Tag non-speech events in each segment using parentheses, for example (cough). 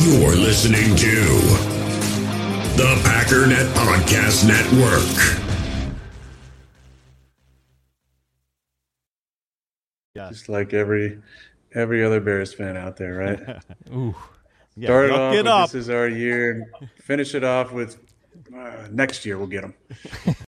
You're listening to the Packernet Podcast Network. Yeah. Just like every every other Bears fan out there, right? (laughs) Ooh. Yeah, Start it get off up. this is our year. Finish it off with uh, next year we'll get them. (laughs)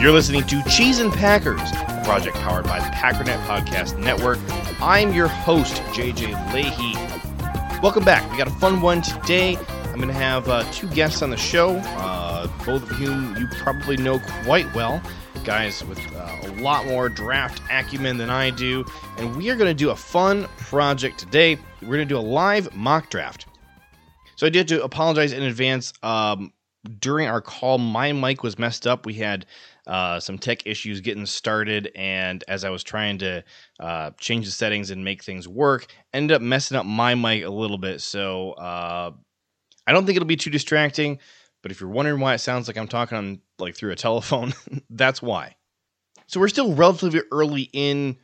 You're listening to Cheese and Packers, a project powered by the Packernet Podcast Network. I'm your host, JJ Leahy. Welcome back. We got a fun one today. I'm going to have uh, two guests on the show, uh, both of whom you probably know quite well. Guys with uh, a lot more draft acumen than I do. And we are going to do a fun project today. We're going to do a live mock draft. So I did to apologize in advance. Um, during our call, my mic was messed up. We had uh, some tech issues getting started, and as I was trying to uh, change the settings and make things work, ended up messing up my mic a little bit. So uh, I don't think it'll be too distracting. But if you're wondering why it sounds like I'm talking on like through a telephone, (laughs) that's why. So we're still relatively early in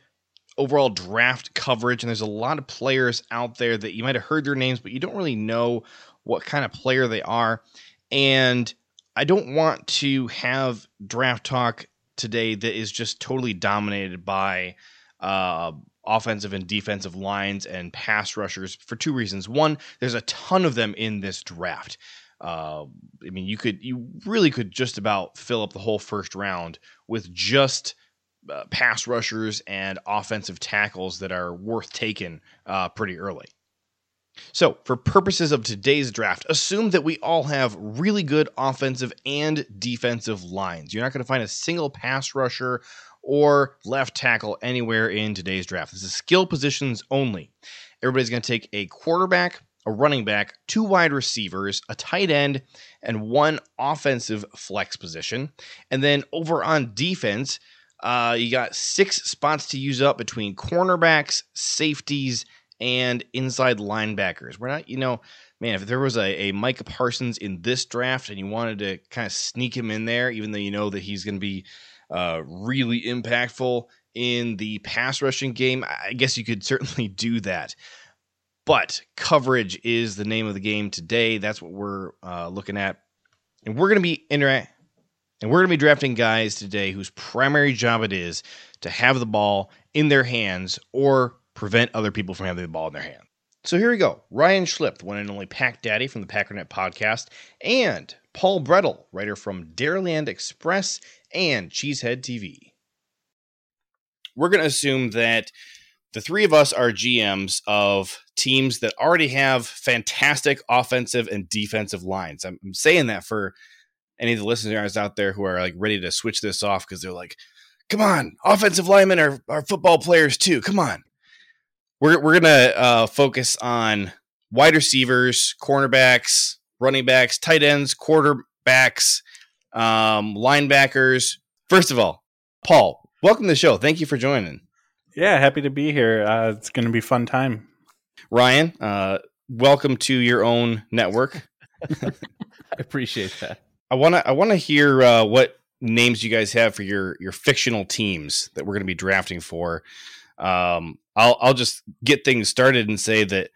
overall draft coverage, and there's a lot of players out there that you might have heard their names, but you don't really know what kind of player they are. And I don't want to have draft talk today that is just totally dominated by uh, offensive and defensive lines and pass rushers for two reasons. One, there's a ton of them in this draft. Uh, I mean, you could, you really could just about fill up the whole first round with just uh, pass rushers and offensive tackles that are worth taking uh, pretty early. So, for purposes of today's draft, assume that we all have really good offensive and defensive lines. You're not going to find a single pass rusher or left tackle anywhere in today's draft. This is skill positions only. Everybody's going to take a quarterback, a running back, two wide receivers, a tight end, and one offensive flex position. And then over on defense, uh, you got six spots to use up between cornerbacks, safeties, and inside linebackers. We're not, you know, man, if there was a, a Micah Parsons in this draft and you wanted to kind of sneak him in there, even though you know that he's going to be uh, really impactful in the pass rushing game, I guess you could (laughs) certainly do that. But coverage is the name of the game today. That's what we're uh, looking at, and we're going to be interact. And we're going to be drafting guys today whose primary job it is to have the ball in their hands or prevent other people from having the ball in their hand. So here we go. Ryan Schlipp, the one and only Pack Daddy from the Packernet podcast, and Paul Bretl, writer from Dairyland Express and Cheesehead TV. We're going to assume that the three of us are GMs of teams that already have fantastic offensive and defensive lines. I'm, I'm saying that for any of the listeners out there who are like ready to switch this off because they're like, come on, offensive linemen are, are football players too. Come on we're we're gonna uh, focus on wide receivers, cornerbacks, running backs, tight ends, quarterbacks, um, linebackers. First of all, Paul, welcome to the show. Thank you for joining. Yeah, happy to be here. Uh, it's going to be a fun time. Ryan, uh, welcome to your own network. (laughs) I appreciate that. I want to I want to hear uh, what names you guys have for your your fictional teams that we're going to be drafting for. Um, I'll I'll just get things started and say that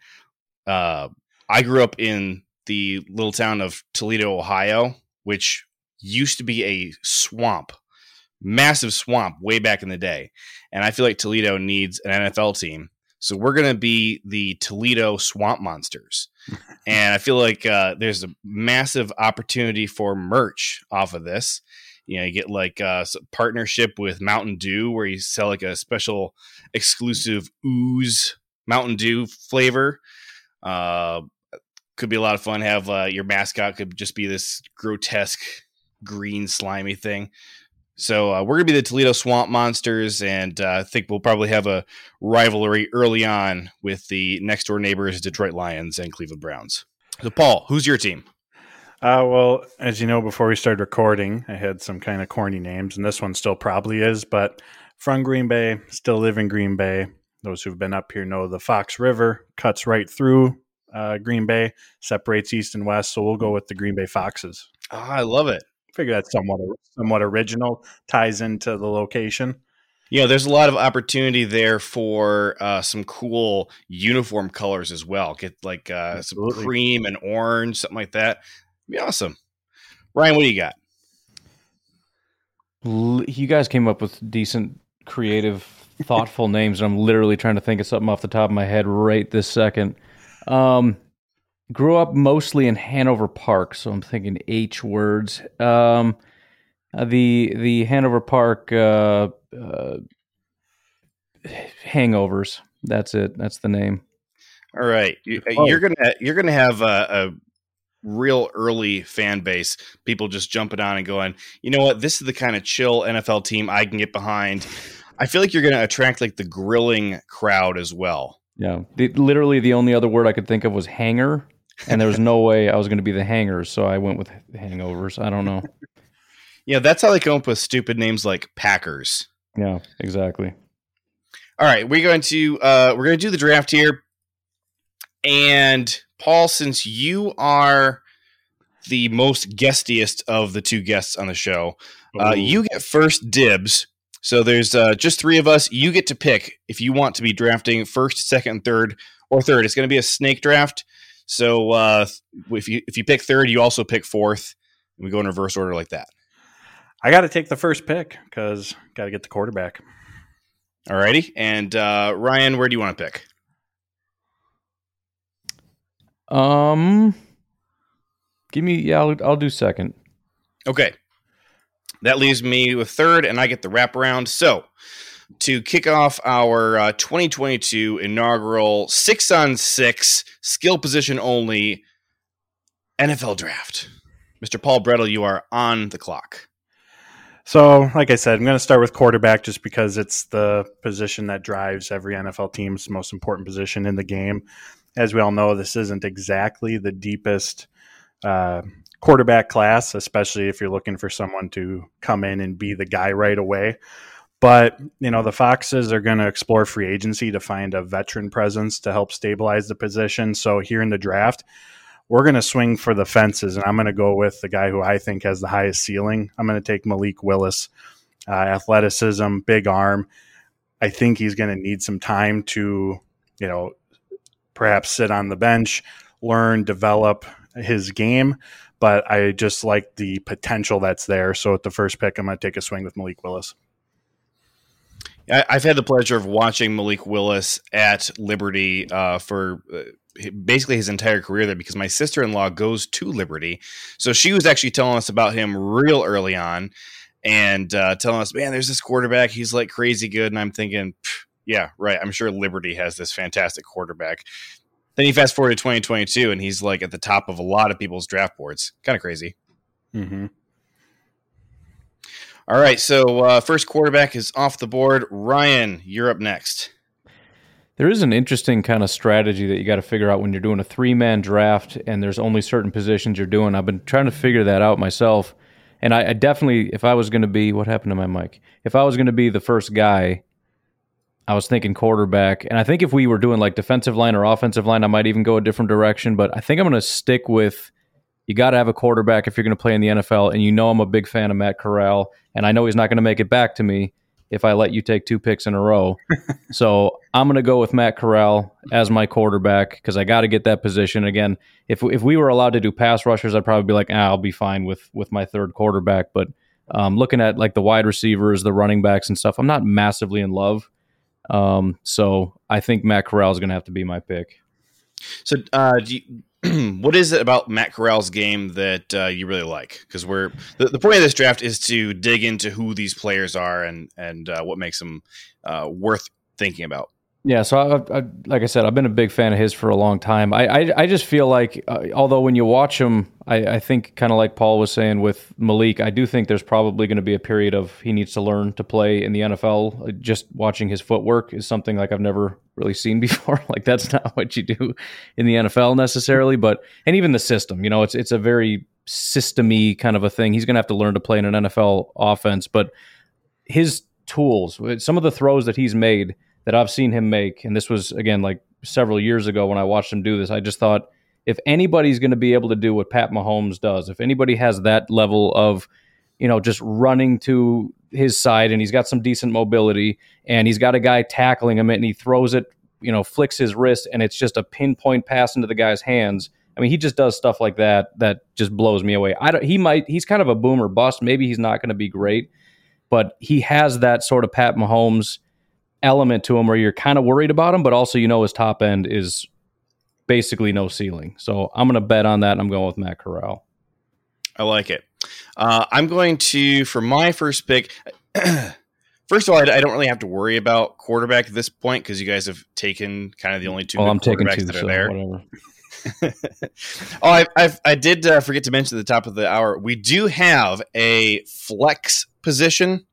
uh, I grew up in the little town of Toledo, Ohio, which used to be a swamp, massive swamp way back in the day, and I feel like Toledo needs an NFL team. So we're going to be the Toledo Swamp Monsters. (laughs) and I feel like uh, there's a massive opportunity for merch off of this. You know, you get like a partnership with Mountain Dew where you sell like a special exclusive ooze Mountain Dew flavor. Uh, could be a lot of fun. Have uh, your mascot could just be this grotesque green slimy thing. So uh, we're gonna be the Toledo Swamp Monsters, and uh, I think we'll probably have a rivalry early on with the next door neighbors, Detroit Lions and Cleveland Browns. So, Paul, who's your team? Uh, well, as you know, before we started recording, I had some kind of corny names, and this one still probably is. But from Green Bay, still live in Green Bay. Those who've been up here know the Fox River cuts right through uh, Green Bay, separates east and west. So we'll go with the Green Bay Foxes. Oh, I love it. Figure that's somewhat somewhat original, ties into the location. You know, there's a lot of opportunity there for uh, some cool uniform colors as well. Get like uh, some cream and orange, something like that. Be awesome. Ryan, what do you got? You guys came up with decent, creative, (laughs) thoughtful names. and I'm literally trying to think of something off the top of my head right this second. Um, grew up mostly in Hanover Park, so I'm thinking H words. Um, uh, the the Hanover Park uh, uh, hangovers. That's it. That's the name. All right, you, uh, Oh. you're gonna you're gonna have a, a real early fan base. People just jumping on and going, you know what? This is the kind of chill NFL team I can get behind. I feel like you're gonna attract like the grilling crowd as well. Yeah, the, literally the only other word I could think of was hanger, and there was no way I was going to be the hangers, so I went with hangovers. I don't know. (laughs) Yeah, that's how they come up with stupid names like Packers. Yeah, exactly. All right, we're going to uh, we're going to do the draft here, and Paul, since you are the most guestiest of the two guests on the show, uh, you get first dibs. So there's uh, just three of us. You get to pick if you want to be drafting first, second, third, or third. It's going to be a snake draft. So uh, if you if you pick third, you also pick fourth. And we go in reverse order like that. I got to take the first pick because got to get the quarterback. Alrighty, and uh, Ryan, where do you want to pick? Um, give me. Yeah, I'll, I'll do second. Okay. That leaves me with third, and I get the wraparound. So, to kick off our uh, 2022 inaugural six on six skill position only NFL draft, Mr. Paul Bretl, you are on the clock. So, like I said, I'm going to start with quarterback just because it's the position that drives every NFL team's most important position in the game. As we all know, this isn't exactly the deepest uh, quarterback class, especially if you're looking for someone to come in and be the guy right away. But, you know, the Foxes are going to explore free agency to find a veteran presence to help stabilize the position. So, here in the draft, we're going to swing for the fences, and I'm going to go with the guy who I think has the highest ceiling. I'm going to take Malik Willis. Uh, athleticism, big arm. I think he's going to need some time to, you know, perhaps sit on the bench, learn, develop his game. But I just like the potential that's there. So at the first pick, I'm going to take a swing with Malik Willis. I've had the pleasure of watching Malik Willis at Liberty uh, for uh, basically his entire career there because my sister in law goes to Liberty. So she was actually telling us about him real early on and uh, telling us, man, there's this quarterback. He's like crazy good. And I'm thinking, "Pff, yeah, right. I'm sure Liberty has this fantastic quarterback. Then you fast forward to 2022 and he's like at the top of a lot of people's draft boards. Kind of crazy. Mm-hmm. All right. So uh, first quarterback is off the board. Ryan, you're up next. There is an interesting kind of strategy that you got to figure out when you're doing a three man draft and there's only certain positions you're doing. I've been trying to figure that out myself. And I, I definitely, if I was going to be, what happened to my mic? If I was going to be the first guy, I was thinking quarterback. And I think if we were doing like defensive line or offensive line, I might even go a different direction. But I think I'm going to stick with you got to have a quarterback if you're going to play in the NFL. And you know, I'm a big fan of Matt Corral. And I know he's not going to make it back to me if I let you take two picks in a row. (laughs) so I'm going to go with Matt Corral as my quarterback because I got to get that position again. If if we were allowed to do pass rushers, I'd probably be like, ah, I'll be fine with with my third quarterback. But um, looking at like the wide receivers, the running backs, and stuff, I'm not massively in love. Um, so I think Matt Corral is going to have to be my pick. So, uh, you, (clears throat) what is it about Matt Corral's game that uh, you really like? Because we're the, the point of this draft is to dig into who these players are and and uh, what makes them uh, worth thinking about. Yeah, so I, I, like I said, I've been a big fan of his for a long time. I, I, I just feel like, uh, although when you watch him, I, I think kind of like Paul was saying with Malik, I do think there's probably going to be a period of he needs to learn to play in the NFL. Uh, Just watching his footwork is something like I've never really seen (laughs) before. like that's not what you do in the NFL necessarily, but and even the system, you know, it's it's a very systemy kind of a thing. He's going to have to learn to play in an NFL offense, but his tools, some of the throws that he's made that I've seen him make, and this was again like several years ago when I watched him do this, I just thought if anybody's going to be able to do what Pat Mahomes does, if anybody has that level of, you know, just running to his side and he's got some decent mobility and he's got a guy tackling him and he throws it, you know, flicks his wrist and it's just a pinpoint pass into the guy's hands. I mean, he just does stuff like that that just blows me away. I don't, he might he's kind of a boomer bust. Maybe he's not going to be great, but he has that sort of Pat Mahomes element to him where you're kind of worried about him, but also you know his top end is basically no ceiling. So I'm going to bet on that. I'm going with Matt Corral. I like it. Uh, I'm going to for my first pick. (clears throat) first of all, I, I, don't really have to worry about quarterback at this point because you guys have taken kind of the only two. Well, I'm taking two, that are so there. Whatever. (laughs) oh, I, I've, i did uh, forget to mention at the top of the hour. We do have a flex position,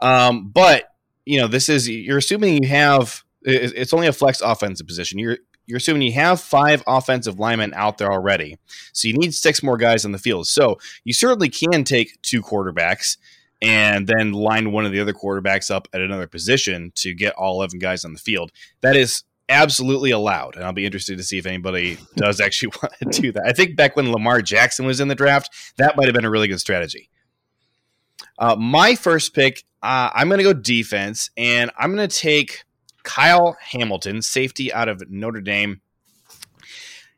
um, but you know this is you're assuming you have it's only a flex offensive position. You're you're assuming you have five offensive linemen out there already. So you need six more guys on the field. So you certainly can take two quarterbacks and then line one of the other quarterbacks up at another position to get all 11 guys on the field. That is absolutely allowed. And I'll be interested to see if anybody does (laughs) actually want to do that. I think back when Lamar Jackson was in the draft, that might have been a really good strategy. Uh, my first pick, uh, I'm going to go defense, and I'm going to take Kyle Hamilton, safety out of Notre Dame.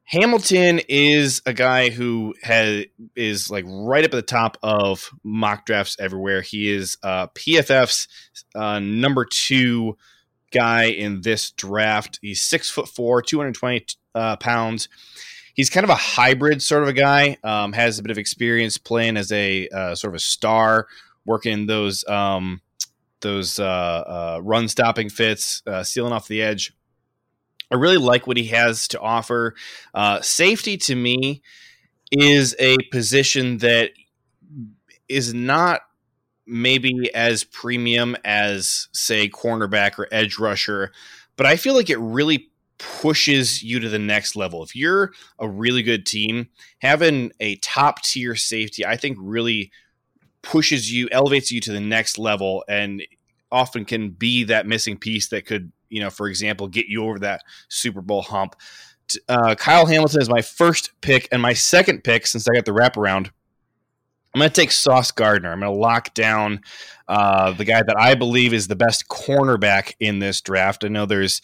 Hamilton is a guy who has is like right up at the top of mock drafts everywhere. He is uh, PFF's uh, number two guy in this draft. He's six foot four, two hundred twenty uh, pounds. He's kind of a hybrid sort of a guy. Um, has a bit of experience playing as a uh, sort of a star, working those um, those uh, uh, run stopping fits, uh, sealing off the edge. I really like what he has to offer. Uh, safety to me is a position that is not maybe as premium as, say, cornerback or edge rusher, but I feel like it really pushes you to the next level. If you're a really good team, having a top tier safety, I think really pushes you, elevates you to the next level, and often can be that missing piece that could, you know, for example, get you over that Super Bowl hump. Uh, Kyle Hamilton is my first pick, and my second pick, since I got the wraparound, I'm going to take Sauce Gardner. I'm going to lock down uh, the guy that I believe is the best cornerback in this draft. I know there's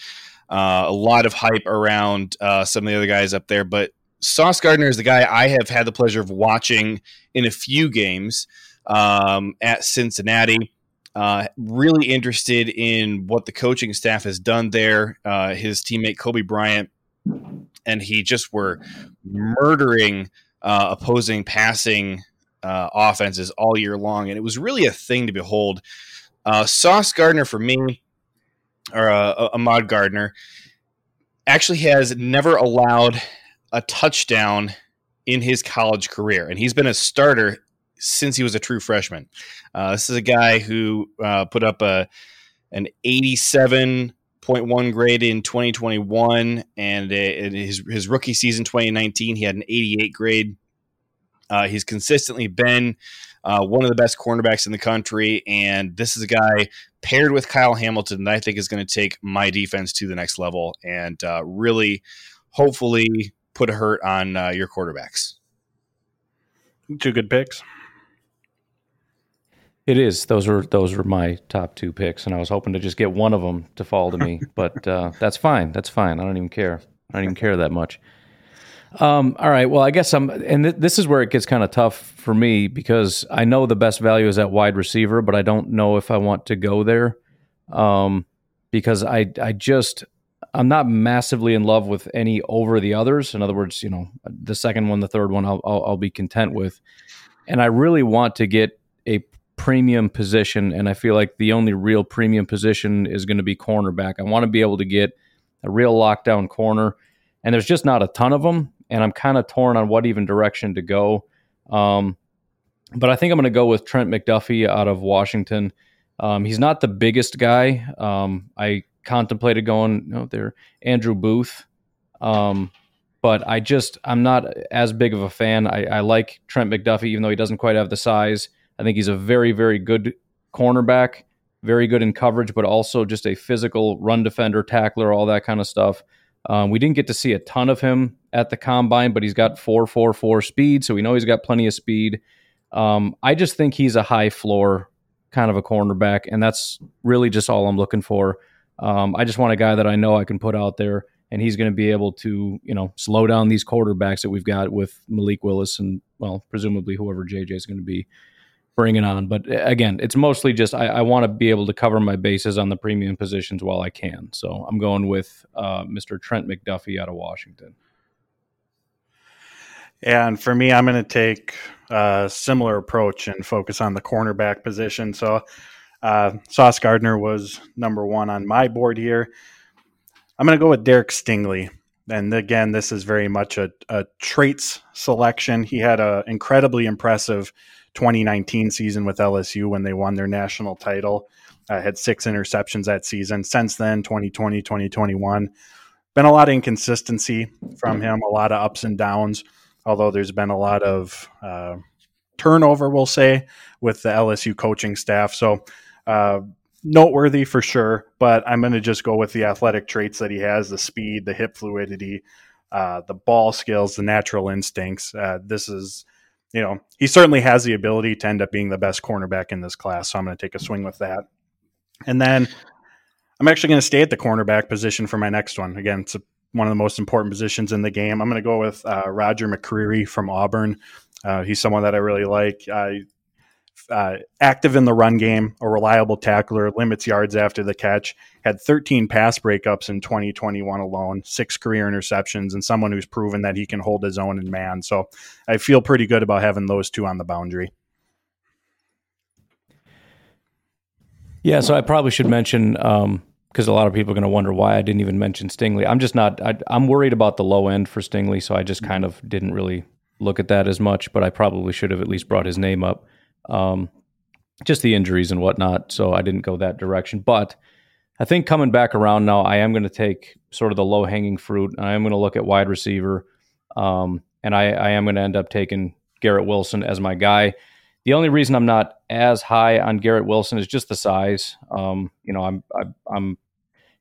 uh, a lot of hype around uh, some of the other guys up there, but Sauce Gardner is the guy I have had the pleasure of watching in a few games um, at Cincinnati. Uh, really interested in what the coaching staff has done there. Uh, his teammate Coby Bryant and he just were murdering uh, opposing passing uh, offenses all year long, and it was really a thing to behold. Uh, Sauce Gardner for me, or uh, Ahmad Gardner, actually has never allowed a touchdown in his college career, and he's been a starter since he was a true freshman. Uh, this is a guy who uh, put up a an 87.1 grade in 2021, and in his his rookie season 2019, he had an 88 grade. Uh, he's consistently been uh, one of the best cornerbacks in the country, and this is a guy paired with Kyle Hamilton that I think is going to take my defense to the next level and uh, really, hopefully, put a hurt on uh, your quarterbacks. Two good picks. It is. Those are those are my top two picks, and I was hoping to just get one of them to fall to me, (laughs) but uh, that's fine. That's fine. I don't even care. I don't even care that much. Um, all right. Well, I guess I'm, and th- this is where it gets kind of tough for me because I know the best value is at wide receiver, but I don't know if I want to go there um, because I I just I'm not massively in love with any over the others. In other words, you know, the second one, the third one, I'll, I'll, I'll be content with, and I really want to get premium position, and I feel like the only real premium position is going to be cornerback. I want to be able to get a real lockdown corner, and there's just not a ton of them, and I'm kind of torn on what even direction to go. Um, but I think I'm going to go with Trent McDuffie out of Washington. Um, he's not the biggest guy. Um, I contemplated going know, there. Andrew Booth. Um, but I just I'm not as big of a fan. I, I like Trent McDuffie, even though he doesn't quite have the size. I think he's a very very good cornerback, very good in coverage, but also just a physical run defender, tackler, all that kind of stuff. Um, we didn't get to see a ton of him at the combine, but he's got four four four speed, so we know he's got plenty of speed. Um, I just think he's a high floor kind of a cornerback, and that's really just all I'm looking for. Um, I just want a guy that I know I can put out there, and he's going to be able to, you know, slow down these quarterbacks that we've got with Malik Willis and, well, presumably whoever JJ is going to be bringing on. But uh, again, it's mostly just I, I want to be able to cover my bases on the premium positions while I can. So I'm going with uh, Mr. Trent McDuffie out of Washington. And for me, I'm going to take a similar approach and focus on the cornerback position. So, uh, Sauce Gardner was number one on my board here. I'm going to go with Derek Stingley. And again, this is very much a, a traits selection. He had an incredibly impressive 2019 season with LSU when they won their national title. Uh, had six interceptions that season. Since then, 2020, 2021, been a lot of inconsistency from him, a lot of ups and downs although there's been a lot of uh, turnover, we'll say, with the LSU coaching staff. So, uh, noteworthy for sure, but I'm going to just go with the athletic traits that he has the speed, the hip fluidity, uh, the ball skills, the natural instincts. Uh, this is, you know, he certainly has the ability to end up being the best cornerback in this class. So, I'm going to take a swing with that. And then I'm actually going to stay at the cornerback position for my next one. Again, it's a one of the most important positions in the game. I'm going to go with uh, Roger McCreary from Auburn. Uh, he's someone that I really like. Uh, active in the run game, a reliable tackler, limits yards after the catch. Had 13 pass breakups in 2021 alone, six career interceptions, and someone who's proven that he can hold his own in man. So I feel pretty good about having those two on the boundary. Yeah, so I probably should mention um, because a lot of people are going to wonder why I didn't even mention Stingley. I'm just not. I, am worried about the low end for Stingley, so I just kind of didn't really look at that as much. But I probably should have at least brought his name up. Um, just the injuries and whatnot, so I didn't go that direction. But I think coming back around now, I am going to take sort of the low hanging fruit. I am going to look at wide receiver, um, and I, I am going to end up taking Garrett Wilson as my guy. The only reason I'm not as high on Garrett Wilson is just the size. Um, you know, I'm I, I'm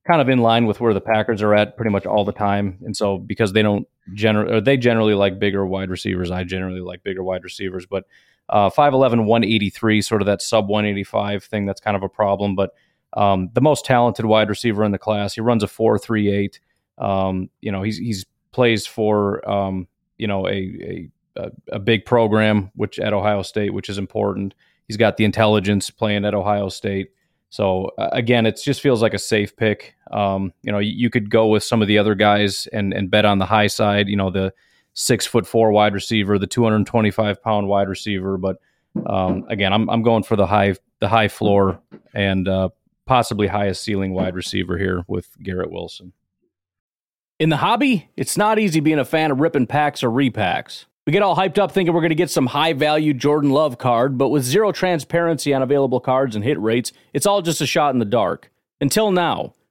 kind of in line with where the Packers are at pretty much all the time. And so because they don't generally, or they generally like bigger wide receivers, I generally like bigger wide receivers. But uh, 5'11, 183, sort of that sub 185 thing, that's kind of a problem. But um, the most talented wide receiver in the class, he runs a 4'38. Um, you know, he's, he's plays for, um, you know, a, a, a big program, which at Ohio State, which is important. He's got the intelligence playing at Ohio State. So uh, again, it just feels like a safe pick. Um, you know, you, you, could go with some of the other guys and and bet on the high side. You know, the six foot four wide receiver, the two hundred twenty five pound wide receiver. But um, again, I'm I'm going for the high the high floor and uh, possibly highest ceiling wide receiver here with Garrett Wilson. In the hobby, it's not easy being a fan of ripping packs or repacks. We get all hyped up thinking we're going to get some high value Jordan Love card, but with zero transparency on available cards and hit rates, it's all just a shot in the dark. Until now,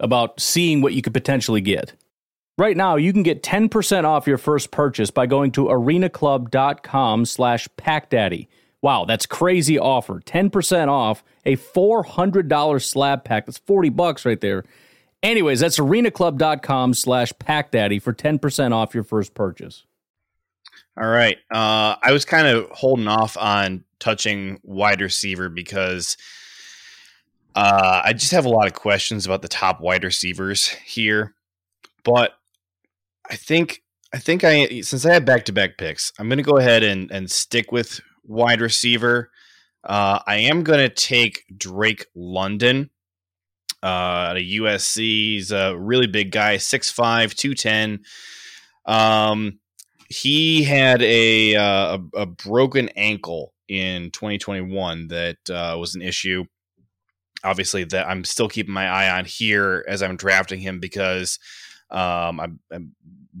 about seeing what you could potentially get. Right now, you can get 10% off your first purchase by going to arenaclub.com slash packdaddy. Wow, that's crazy offer. 10% off a $400 slab pack. That's 40 bucks right there. Anyways, that's arenaclub.com slash packdaddy for 10% off your first purchase. All right. Uh, I was kind of holding off on touching wide receiver because uh, I just have a lot of questions about the top wide receivers here. But I think I think I since I had back to back picks, I'm going to go ahead and and stick with wide receiver. Uh, I am going to take Drake London uh, at a USC. He's a really big guy, 6'5", 210. Um, he had a, uh, a, a broken ankle in 2021 that uh, was an issue. Obviously, that I'm still keeping my eye on here as I'm drafting him because um, I, I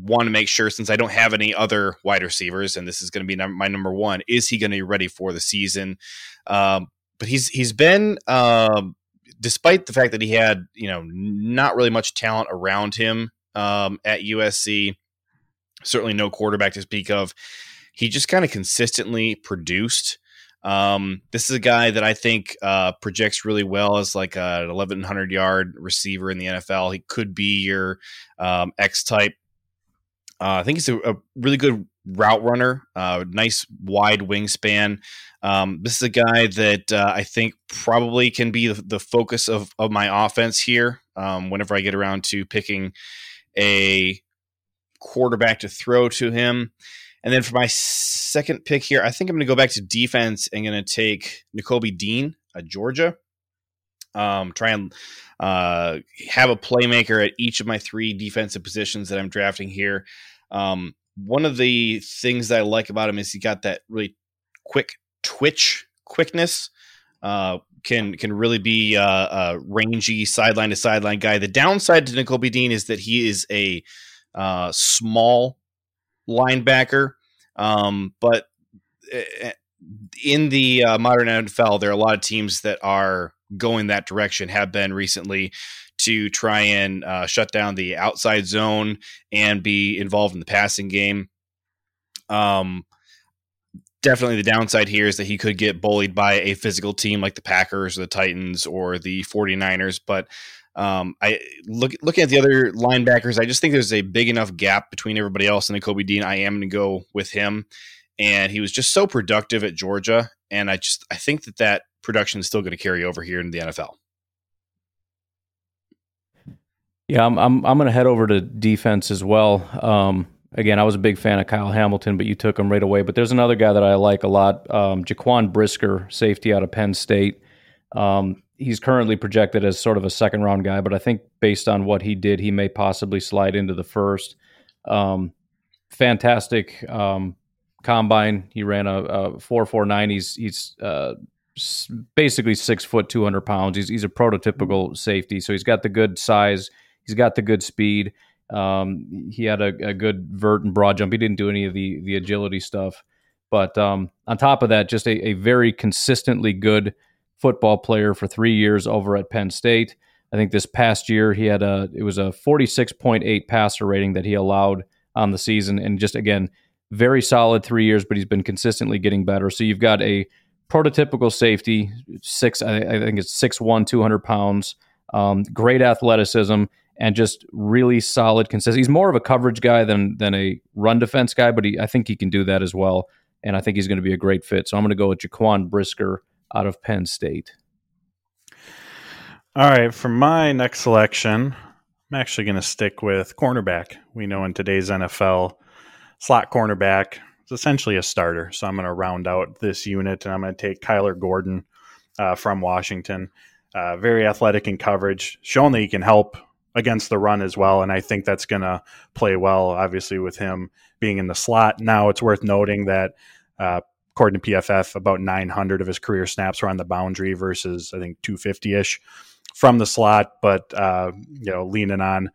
want to make sure since I don't have any other wide receivers, and this is going to be num- my number one. Is he going to be ready for the season? Um, but he's he's been, um, despite the fact that he had you know not really much talent around him um, at USC, certainly no quarterback to speak of. He just kind of consistently produced. Um, this is a guy that I think uh, projects really well as like a 1100 yard receiver in the NFL. He could be your um, X type. Uh, I think he's a, a, really good route runner, uh, nice wide wingspan. Um, this is a guy that uh, I think probably can be the, the, focus of, of my offense here. Um, whenever I get around to picking a quarterback to throw to him. And then for my second pick here, I think I'm going to go back to defense and going to take Nakobe Dean at Georgia. Um, try and uh, have a playmaker at each of my three defensive positions that I'm drafting here. Um, one of the things that I like about him is he got that really quick twitch quickness. Uh, can can really be uh, a rangy sideline to sideline guy. The downside to Nakobe Dean is that he is a uh, small linebacker, um, but eh, eh, in the uh, modern NFL, there are a lot of teams that are going that direction. Have been recently to try and uh, shut down the outside zone and be involved in the passing game. Um, definitely the downside here is that he could get bullied by a physical team like the Packers or the Titans or the 49ers. But um, I look looking at the other linebackers, I just think there's a big enough gap between everybody else and Kobe Dean. I am going to go with him, and he was just so productive at Georgia, and I just I think that that production is still going to carry over here in the NFL. Yeah, I'm I'm I'm going to head over to defense as well. Um, again, I was a big fan of Kyle Hamilton, but you took him right away. But there's another guy that I like a lot, um, Jaquan Brisker, safety out of Penn State. Um, he's currently projected as sort of a second round guy, but I think based on what he did, he may possibly slide into the first. Um, fantastic um, combine. He ran a, a four four nine. He's he's uh, basically six foot, two hundred pounds. He's he's a prototypical safety, so he's got the good size. He's got the good speed. Um, he had a, a, good vert and broad jump. He didn't do any of the the agility stuff, but um, on top of that, just a, a, very consistently good football player for three years over at Penn State. I think this past year he had a it was a forty six point eight passer rating that he allowed on the season, and just again very solid three years. But he's been consistently getting better. So you've got a prototypical safety, six I, I think it's six one, two hundred pounds, um, great athleticism and just really solid, consistent. He's more of a coverage guy than than a run defense guy, but he, I think he can do that as well. And I think he's going to be a great fit. So I'm going to go with Jaquan Brisker out of Penn State. All right, for my next selection, I'm actually going to stick with cornerback. We know in today's NFL, slot cornerback is essentially a starter. So I'm going to round out this unit and I'm going to take Kyler Gordon uh, from Washington. Uh, very athletic in coverage, shown that he can help against the run as well. And I think that's going to play well, obviously, with him being in the slot. Now, it's worth noting that, uh, according to PFF, about 900 of his career snaps were on the boundary versus, I think, 250 ish from the slot. But, uh, you know, leaning on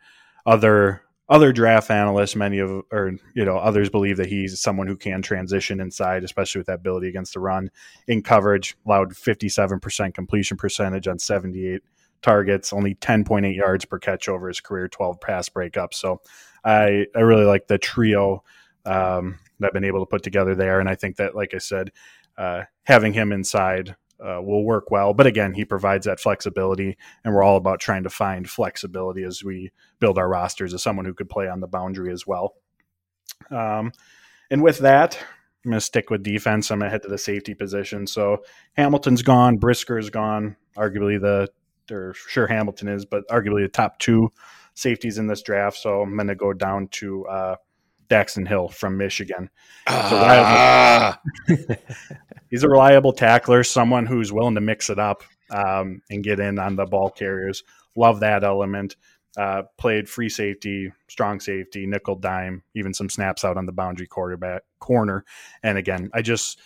other. Other draft analysts, many of, or you know, others believe that he's someone who can transition inside, especially with that ability against the run. In coverage, allowed 57% completion percentage on 78 targets, only 10.8 yards per catch over his career, 12 pass breakups. So I, I really like the trio um, that I've been able to put together there. And I think that, like I said, uh, having him inside uh, will work well. But again, he provides that flexibility, and we're all about trying to find flexibility as we build our rosters as someone who could play on the boundary as well. Um, and with that, I'm going to stick with defense. I'm going to head to the safety position. So Hamilton's gone, Brisker's gone, arguably the or sure Hamilton is, but arguably the top two safeties in this draft. So I'm going to go down to uh, Daxton Hill from Michigan. Ah. (laughs) he's a reliable tackler, someone who's willing to mix it up um, and get in on the ball carriers. Love that element. Uh, played free safety, strong safety, nickel dime, even some snaps out on the boundary quarterback corner. And again, I just,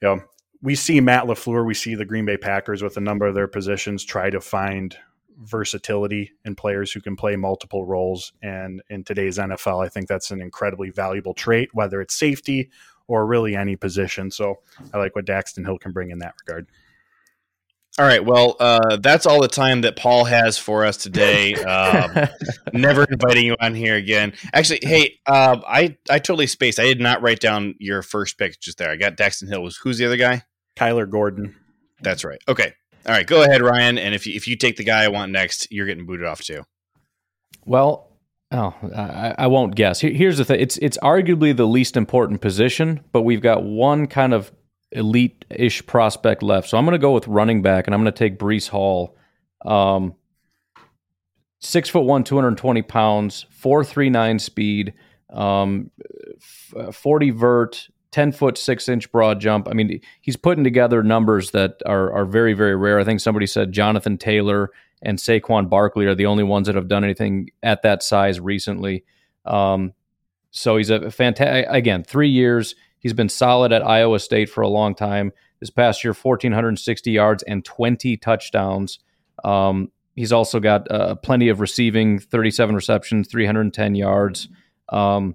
you know, we see Matt LaFleur, we see the Green Bay Packers with a number of their positions try to find versatility in players who can play multiple roles. And in today's NFL, I think that's an incredibly valuable trait, whether it's safety or really any position. So I like what Daxton Hill can bring in that regard. All right. Well, uh, that's all the time that Paul has for us today. Um, (laughs) never inviting you on here again. Actually, hey, uh, I I totally spaced. I did not write down your first pick just there. I got Daxton Hill. Was who's the other guy? Kyler Gordon. That's right. Okay. All right. Go ahead, Ryan. And if you, if you take the guy I want next, you're getting booted off too. Well, oh, I, I won't guess. Here's the thing. It's it's arguably the least important position, but we've got one kind of elite ish prospect left. So I'm going to go with running back, and I'm going to take Breece Hall. Um, six foot one, 220 pounds, 439 speed, um, 40 vert, 10 foot, six inch broad jump. I mean, he's putting together numbers that are, are very, very rare. I think somebody said Jonathan Taylor and Saquon Barkley are the only ones that have done anything at that size recently. Um, so he's a fantastic, again, three years. He's been solid at Iowa State for a long time. This past year, 1,460 yards and 20 touchdowns. Um, he's also got uh, plenty of receiving 37 receptions, 310 yards. Um,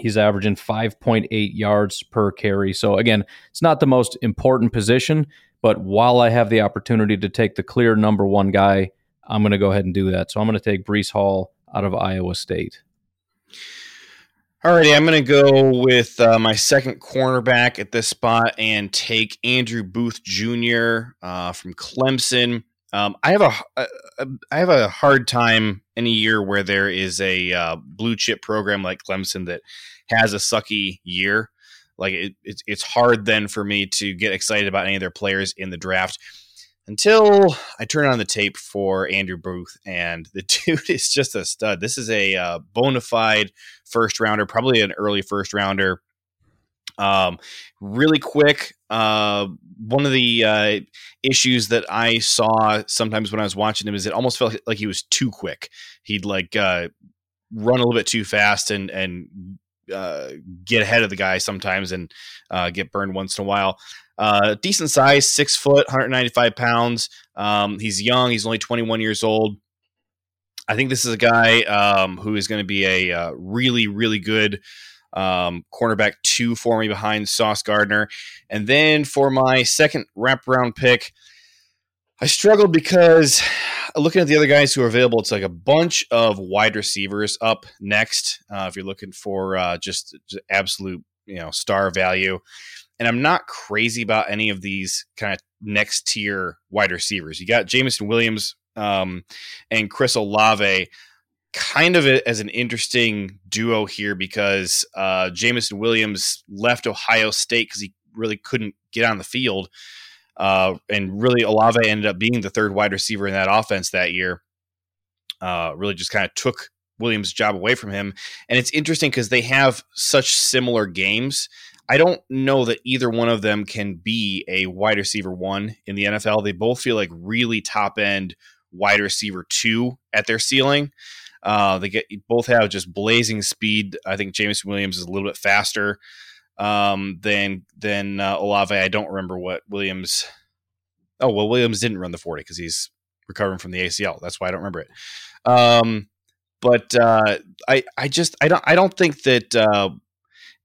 he's averaging 5.8 yards per carry. So, again, it's not the most important position, but while I have the opportunity to take the clear number one guy, I'm going to go ahead and do that. So, I'm going to take Breece Hall out of Iowa State. Alrighty, I'm going to go with uh, my second cornerback at this spot and take Andrew Booth Jr. Uh, from Clemson. Um, I have a, a, a I have a hard time in a year where there is a uh, blue chip program like Clemson that has a sucky year. Like it, it's it's hard then for me to get excited about any of their players in the draft until I turn on the tape for Andrew Booth, and the (laughs) dude is just a stud. This is a uh, bona fide first rounder, probably an early first rounder. Um, really quick. Uh, one of the uh, issues that I saw sometimes when I was watching him is it almost felt like he was too quick. He'd like uh, run a little bit too fast and and uh, get ahead of the guy sometimes and uh, get burned once in a while. Uh, decent size, six foot, 195 pounds. Um, he's young. He's only 21 years old. I think this is a guy um, who is going to be a uh, really, really good um, cornerback two for me behind Sauce Gardner. And then for my second wraparound pick, I struggled because (sighs) looking at the other guys who are available, it's like a bunch of wide receivers up next. Uh, if you're looking for uh, just, just absolute, you know, star value, and I'm not crazy about any of these kind of next tier wide receivers. You got Jameson Williams um, and Chris Olave kind of as an interesting duo here because uh, Jameson Williams left Ohio State because he really couldn't get on the field. Uh, and really, Olave ended up being the third wide receiver in that offense that year. Uh, really just kind of took Williams' job away from him. And it's interesting because they have such similar games I don't know that either one of them can be a wide receiver one in the NFL. They both feel like really top end wide receiver two at their ceiling. Uh, they get both have just blazing speed. I think Jameson Williams is a little bit faster um, than than uh, Olave. I don't remember what Williams. Oh well, Williams didn't run the forty because he's recovering from the ACL. That's why I don't remember it. Um, but uh, I I just I don't I don't think that uh,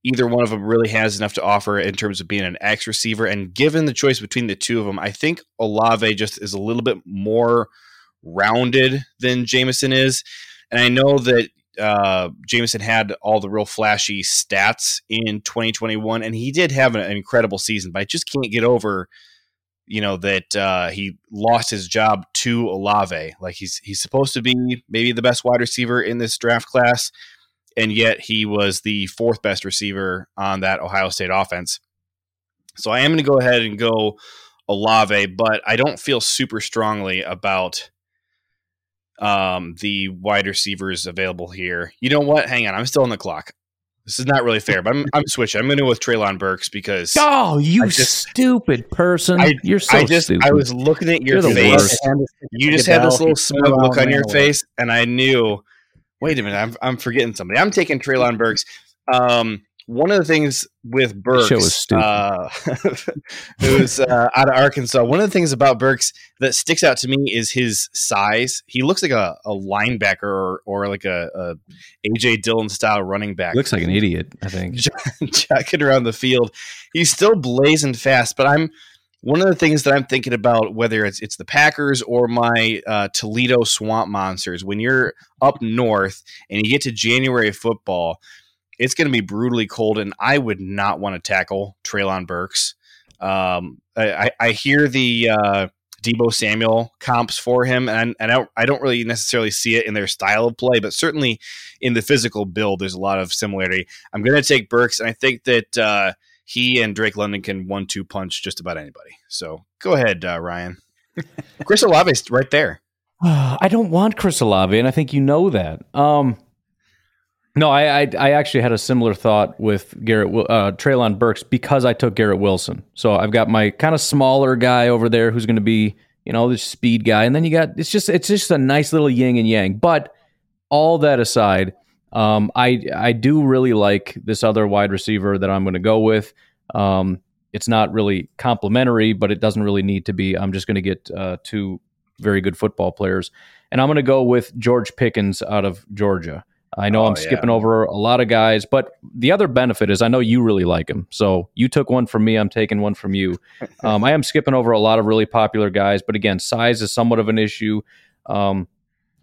either one of them really has enough to offer in terms of being an X receiver. And given the choice between the two of them, I think Olave just is a little bit more rounded than Jameson is. And I know that uh, Jameson had all the real flashy stats in 2021, and he did have an, an incredible season, but I just can't get over. You know that uh, he lost his job to Olave. Like he's he's supposed to be maybe the best wide receiver in this draft class and yet he was the fourth best receiver on that Ohio State offense. So I am going to go ahead and go Olave, but I don't feel super strongly about um, the wide receivers available here. You know what? Hang on, I'm still on the clock. This is not really fair, but I'm (laughs) I'm switching. I'm going to go with Treylon Burks because Oh, you just- stupid person! I- You're so I just stupid. I was looking at your You're face. You just had this little smug look on your face, and I knew. Wait a minute, I'm I'm forgetting somebody. I'm taking Treylon Burks. Um, one of the things with Burks, show was stupid. uh, (laughs) who's uh, out of Arkansas. One of the things about Burks that sticks out to me is his size. He looks like a, a linebacker or, or like a, a AJ Dillon style running back. Looks like an idiot. I (laughs) think. jacking around the field. He's still blazing fast, but I'm one of the things that I'm thinking about, whether it's it's the Packers or my uh, Toledo Swamp Monsters, when you're up north and you get to January football, it's going to be brutally cold, and I would not want to tackle Treylon Burks. Um, I, I, hear the uh, Deebo Samuel comps for him, and, and I, don't, I don't really necessarily see it in their style of play, but certainly in the physical build, there's a lot of similarity. I'm going to take Burks, and I think that uh, he and Drake London can one two punch just about anybody. So go ahead, uh, Ryan. (laughs) Chris Olave's right there. (sighs) I don't want Chris Olave, and I think you know that. Um, no, I, I I actually had a similar thought with Garrett uh, Treylon Burks because I took Garrett Wilson. So I've got my kind of smaller guy over there who's going to be you know the speed guy, and then you got it's just it's just a nice little yin and yang. But all that aside, um, I I do really like this other wide receiver that I'm going to go with. Um, it's not really complimentary, but it doesn't really need to be. I'm just going to get uh, two very good football players, and I'm going to go with George Pickens out of Georgia. I know Oh, I'm skipping over a lot of guys, but the other benefit is I know you really like him. So you took one from me, I'm taking one from you. (laughs) Um, I am skipping over a lot of really popular guys, but again, size is somewhat of an issue. Um,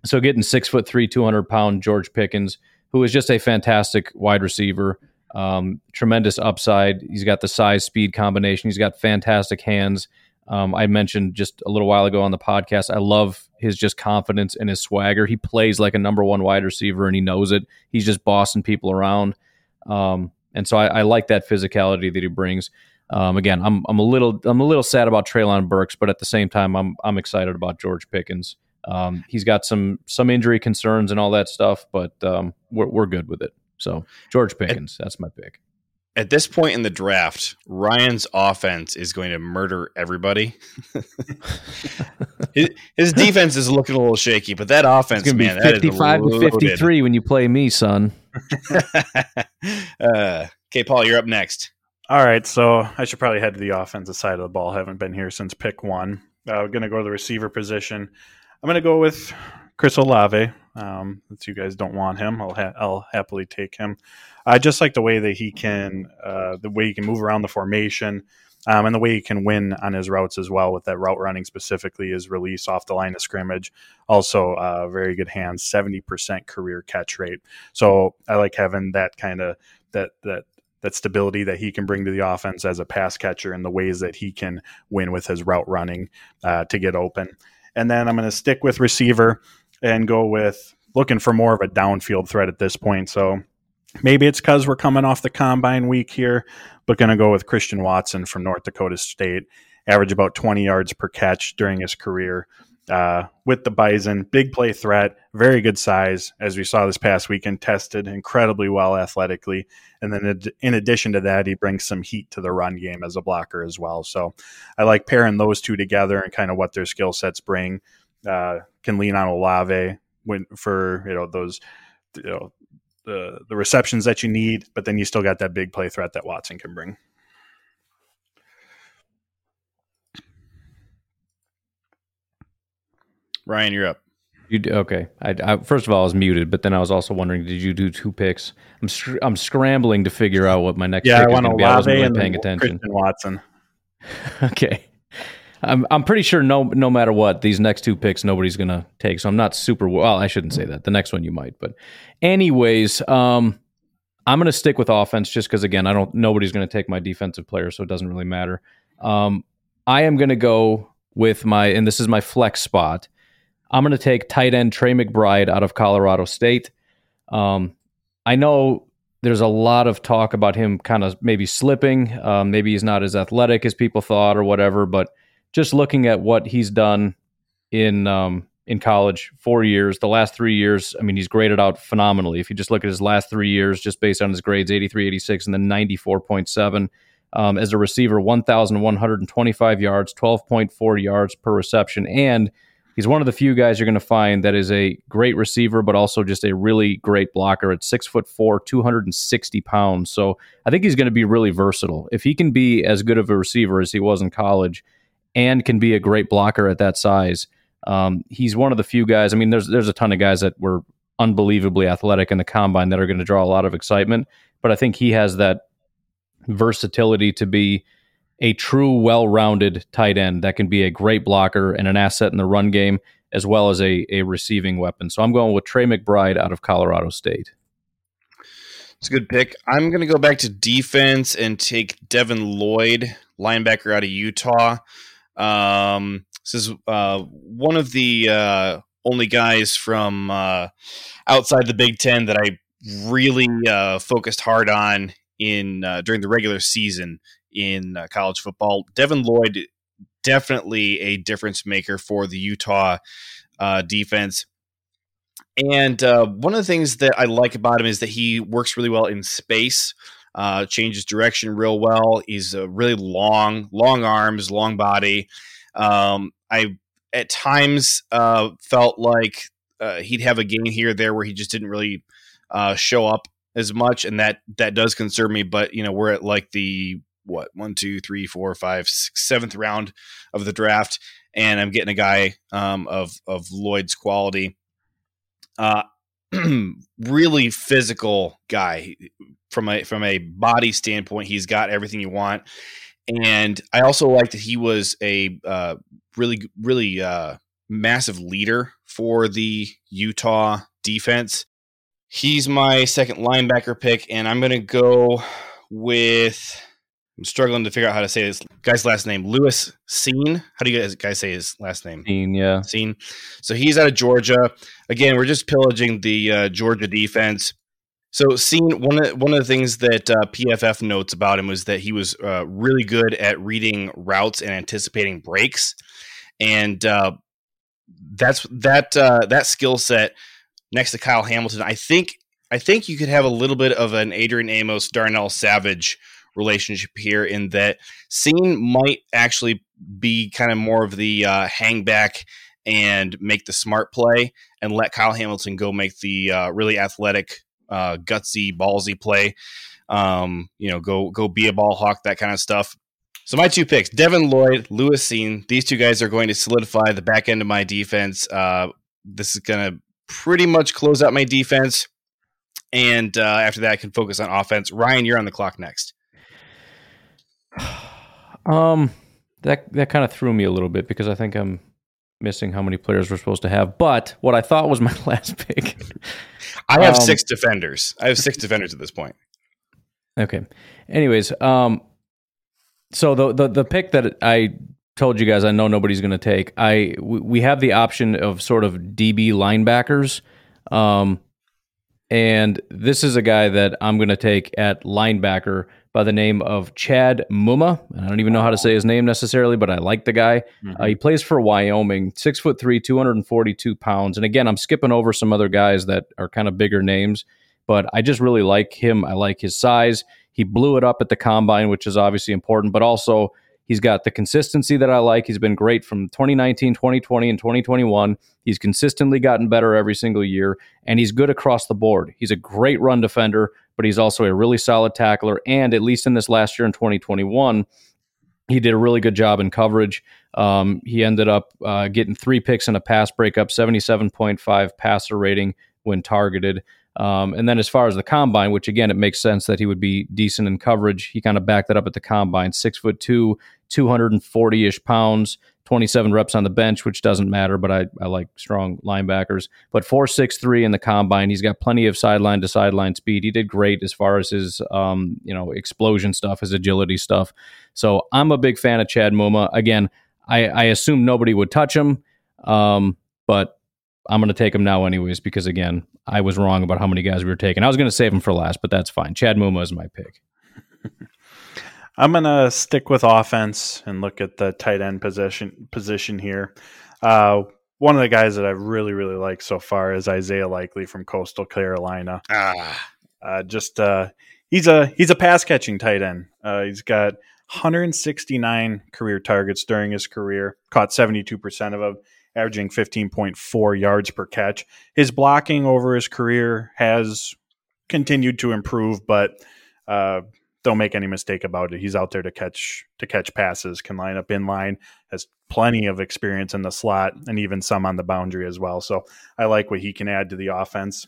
so getting six foot three, 200 pound George Pickens, who is just a fantastic wide receiver, um, tremendous upside. He's got the size speed combination. He's got fantastic hands. Um, I mentioned just a little while ago on the podcast. I love his just confidence and his swagger. He plays like a number one wide receiver, and he knows it. He's just bossing people around, um, and so I, I like that physicality that he brings. Um, again, I'm I'm a little I'm a little sad about Treylon Burks, but at the same time, I'm I'm excited about George Pickens. Um, he's got some some injury concerns and all that stuff, but um, we're we're good with it. So George Pickens, that's my pick. At this point in the draft, Ryan's offense is going to murder everybody. (laughs) his, his defense is looking a little shaky, but that offense, It's gonna be fifty-five to fifty-three when you play me, son. (laughs) uh, okay, Paul, you're up next. All right, so I should probably head to the offensive side of the ball. haven't been here since pick one. I'm uh, going to go to the receiver position. I'm going to go with Chris Olave. Um, since you guys don't want him, I'll ha- I'll happily take him. I just like the way that he can, uh, the way he can move around the formation, um, and the way he can win on his routes as well. With that route running specifically, his release off the line of scrimmage, also uh, very good hands, seventy percent career catch rate. So I like having that kind of that that that stability that he can bring to the offense as a pass catcher and the ways that he can win with his route running uh, to get open. And then I'm going to stick with receiver and go with looking for more of a downfield threat at this point. So maybe it's because we're coming off the combine week here, but going to go with Christian Watson from North Dakota State. Average about 20 yards per catch during his career. Uh, with the Bison, big play threat, very good size, as we saw this past weekend, tested incredibly well athletically. And then in addition to that, he brings some heat to the run game as a blocker as well. So I like pairing those two together and kind of what their skill sets bring. Uh, can lean on Olave when for you know those you know the the receptions that you need, but then you still got that big play threat that Watson can bring. Ryan, you're up. You okay? I, I, first of all, I was muted, but then I was also wondering, did you do two picks? I'm scr- I'm scrambling to figure out what my next Yeah, I pick is want going to be. I wasn't really paying attention. Christian Watson. (laughs) okay. I'm I'm pretty sure no no matter what these next two picks nobody's gonna take so I'm not super well I shouldn't say that the next one you might but anyways um I'm gonna stick with offense just because again I don't nobody's gonna take my defensive player so it doesn't really matter um I am gonna go with my and this is my flex spot I'm gonna take tight end Trey McBride out of Colorado State um I know there's a lot of talk about him kind of maybe slipping. Um, maybe he's not as athletic as people thought or whatever. But just looking at what he's done in um, in college, four years. The last three years, I mean, he's graded out phenomenally. If you just look at his last three years, just based on his grades 83, 86, and then 94.7. Um, as a receiver, 1,125 yards, 12.4 yards per reception. And he's one of the few guys you're going to find that is a great receiver, but also just a really great blocker at six foot four, 260 pounds. So I think he's going to be really versatile. If he can be as good of a receiver as he was in college and can be a great blocker at that size, um, he's one of the few guys. I mean, there's there's a ton of guys that were unbelievably athletic in the combine that are going to draw a lot of excitement, but I think he has that versatility to be a true well-rounded tight end that can be a great blocker and an asset in the run game as well as a, a receiving weapon. So I'm going with Trey McBride out of Colorado State. It's a good pick. I'm going to go back to defense and take Devin Lloyd, linebacker out of Utah. Um, this is uh, one of the uh, only guys from uh, outside the Big Ten that I really uh, focused hard on in uh, during the regular season in uh, college football. Devin Lloyd definitely a difference maker for the Utah defense. And one of the things that I like about him is that he works really well in space. Uh, changes direction real well. He's a really long, long arms, long body. Um, I at times uh, felt like uh, he'd have a game here or there where he just didn't really uh, show up as much, and that that does concern me. But you know, we're at like the what one, two, three, four, five, six, seventh round of the draft, and I'm getting a guy um, of of Lloyd's quality. Uh, (clears throat) really physical guy from a from a body standpoint. He's got everything you want, and I also like that he was a uh, really, really uh, massive leader for the Utah defense. He's my second linebacker pick, and I'm going to go with. I'm struggling to figure out how to say this guy's last name. Lewis Cine. How do you guys, guys say his last name? Cine, yeah. Cine. So he's out of Georgia. Again, we're just pillaging the uh, Georgia defense. So, Cine one of one of the things that uh, PFF notes about him was that he was uh, really good at reading routes and anticipating breaks, and uh, that's that uh, that skill set next to Kyle Hamilton. I think I think you could have a little bit of an Adrian Amos Darnell Savage relationship here in that Cine might actually be kind of more of the uh, hang back and make the smart play and let Kyle Hamilton go make the uh, really athletic uh, gutsy, ballsy play. Um, you know, go go be a ball hawk, that kind of stuff. So my two picks, Devin Lloyd, Lewis Cine. These two guys are going to solidify the back end of my defense. Uh, this is going to pretty much close out my defense. And uh, after that, I can focus on offense. Ryan, you're on the clock next. (sighs) Um, that that kind of threw me a little bit because I think I'm missing how many players we're supposed to have. But what I thought was my (laughs) last pick. I have um, six defenders. I have six defenders at this point. Okay. Anyways, um, so the the the pick that I told you guys I know nobody's going to take. I we have the option of sort of DB linebackers. Um, and this is a guy that I'm going to take at linebacker by the name of Chad Muma. I don't even know how to say his name necessarily, but I like the guy. Mm-hmm. Uh, he plays for Wyoming, six foot three, 242 pounds. And again, I'm skipping over some other guys that are kind of bigger names, but I just really like him. I like his size. He blew it up at the combine, which is obviously important, but also He's got the consistency that I like. He's been great from 2019, 2020, and 2021. He's consistently gotten better every single year, and he's good across the board. He's a great run defender, but he's also a really solid tackler. And at least in this last year in 2021, he did a really good job in coverage. Um, he ended up uh, getting three picks and a pass breakup, 77.5 passer rating when targeted. Um, and then as far as the combine, which again, it makes sense that he would be decent in coverage. He kind of backed that up at the combine. Six foot two, 240 ish pounds, 27 reps on the bench, which doesn't matter, but I, I like strong linebackers. But 4'6'3 in the combine. He's got plenty of sideline to sideline speed. He did great as far as his um, you know, explosion stuff, his agility stuff. So I'm a big fan of Chad Muma. Again, I, I assume nobody would touch him. Um, but I'm going to take him now, anyways, because again, I was wrong about how many guys we were taking. I was going to save him for last, but that's fine. Chad Muma is my pick. (laughs) I'm going to stick with offense and look at the tight end position position here. Uh, one of the guys that I really, really like so far is Isaiah Likely from Coastal Carolina. Ah, Uh, just uh, he's a he's a pass catching tight end. Uh, he's got 169 career targets during his career, caught 72 percent of them, averaging 15.4 yards per catch. His blocking over his career has continued to improve, but uh, don't make any mistake about it. He's out there to catch to catch passes, can line up in line, has plenty of experience in the slot, and even some on the boundary as well. So I like what he can add to the offense.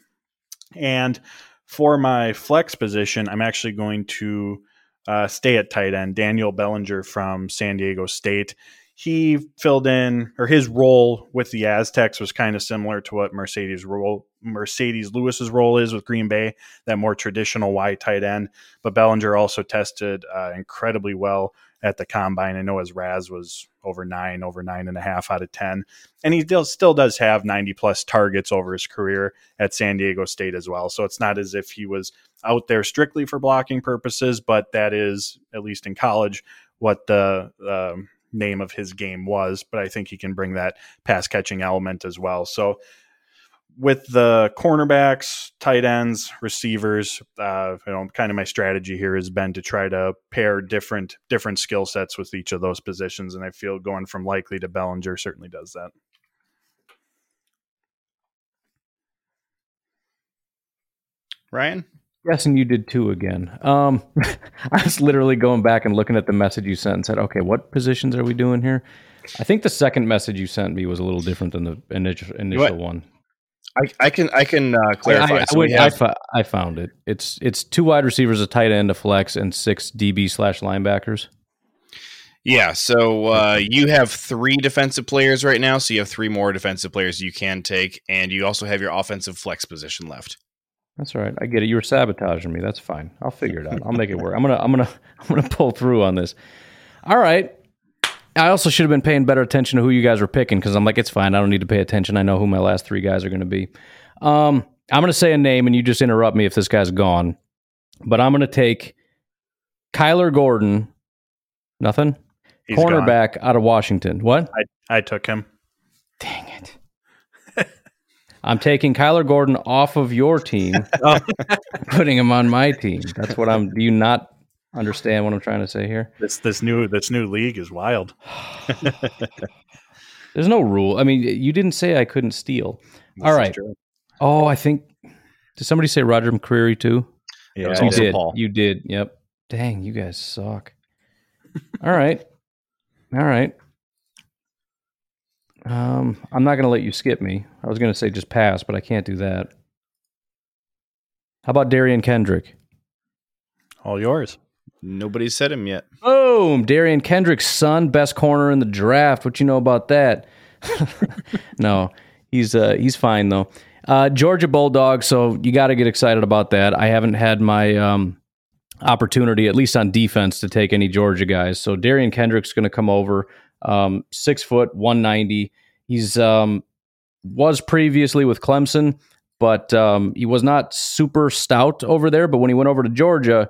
And for my flex position, I'm actually going to uh, stay at tight end. Daniel Bellinger from San Diego State. He filled in, or his role with the Aztecs was kind of similar to what Marcedes role, Marcedes Lewis's role is with Green Bay, that more traditional wide tight end. But Bellinger also tested uh, incredibly well at the combine. I know his RAS was over nine, over nine and a half out of 10. And he still, still does have 90 plus targets over his career at San Diego State as well. So it's not as if he was out there strictly for blocking purposes, but that is, at least in college, what the um, name of his game was. But I think he can bring that pass catching element as well. So with the cornerbacks, tight ends, receivers, uh, you know, kind of my strategy here has been to try to pair different different skill sets with each of those positions, and I feel going from likely to Bellinger certainly does that. Ryan. Guessing you did too again. Um, (laughs) I was literally going back and looking at the message you sent and said, okay, what positions are we doing here? I think the second message you sent me was a little different than the initial, initial one. I, I can I can uh, clarify. I, I, So wait, I, have- fo- I found it. It's it's two wide receivers, a tight end, a flex, and six DB slash linebackers. yeah, so uh, you have three defensive players right now, so you have three more defensive players you can take, and you also have your offensive flex position left. That's all right. I get it. You were sabotaging me. That's fine. I'll figure it out. I'll make it work. (laughs) I'm gonna I'm gonna I'm gonna pull through on this. All right. I also should have been paying better attention to who you guys were picking because I'm like, it's fine. I don't need to pay attention. I know who my last three guys are going to be. Um, I'm going to say a name and you just interrupt me if this guy's gone. But I'm going to take Kyler Gordon. Nothing. He's gone. cornerback out of Washington. What? I took him. Dang it. I'm taking Kyler Gordon off of your team, (laughs) oh. (laughs) putting him on my team. That's what I'm. Do you not understand what I'm trying to say here? This this new this new league is wild. (sighs) (laughs) There's no rule. I mean, you didn't say I couldn't steal. This All is right. true. Oh, I think. Did somebody say Roger McCreary too? Yeah, you did. Paul. You did. Yep. Dang, you guys suck. All right. All right. Um, I'm not going to let you skip me. I was going to say just pass, but I can't do that. How about Derion Kendrick? all yours. Nobody said him yet. Boom! Derion Kendrick's son, best corner in the draft. What you know about that? (laughs) no, he's uh, he's fine though. Uh, Georgia Bulldog. So you got to get excited about that. I haven't had my um, opportunity, at least on defense, to take any Georgia guys. So Derion Kendrick's going to come over. Um, six foot, one ninety. He's um, was previously with Clemson, but um, he was not super stout over there. But when he went over to Georgia,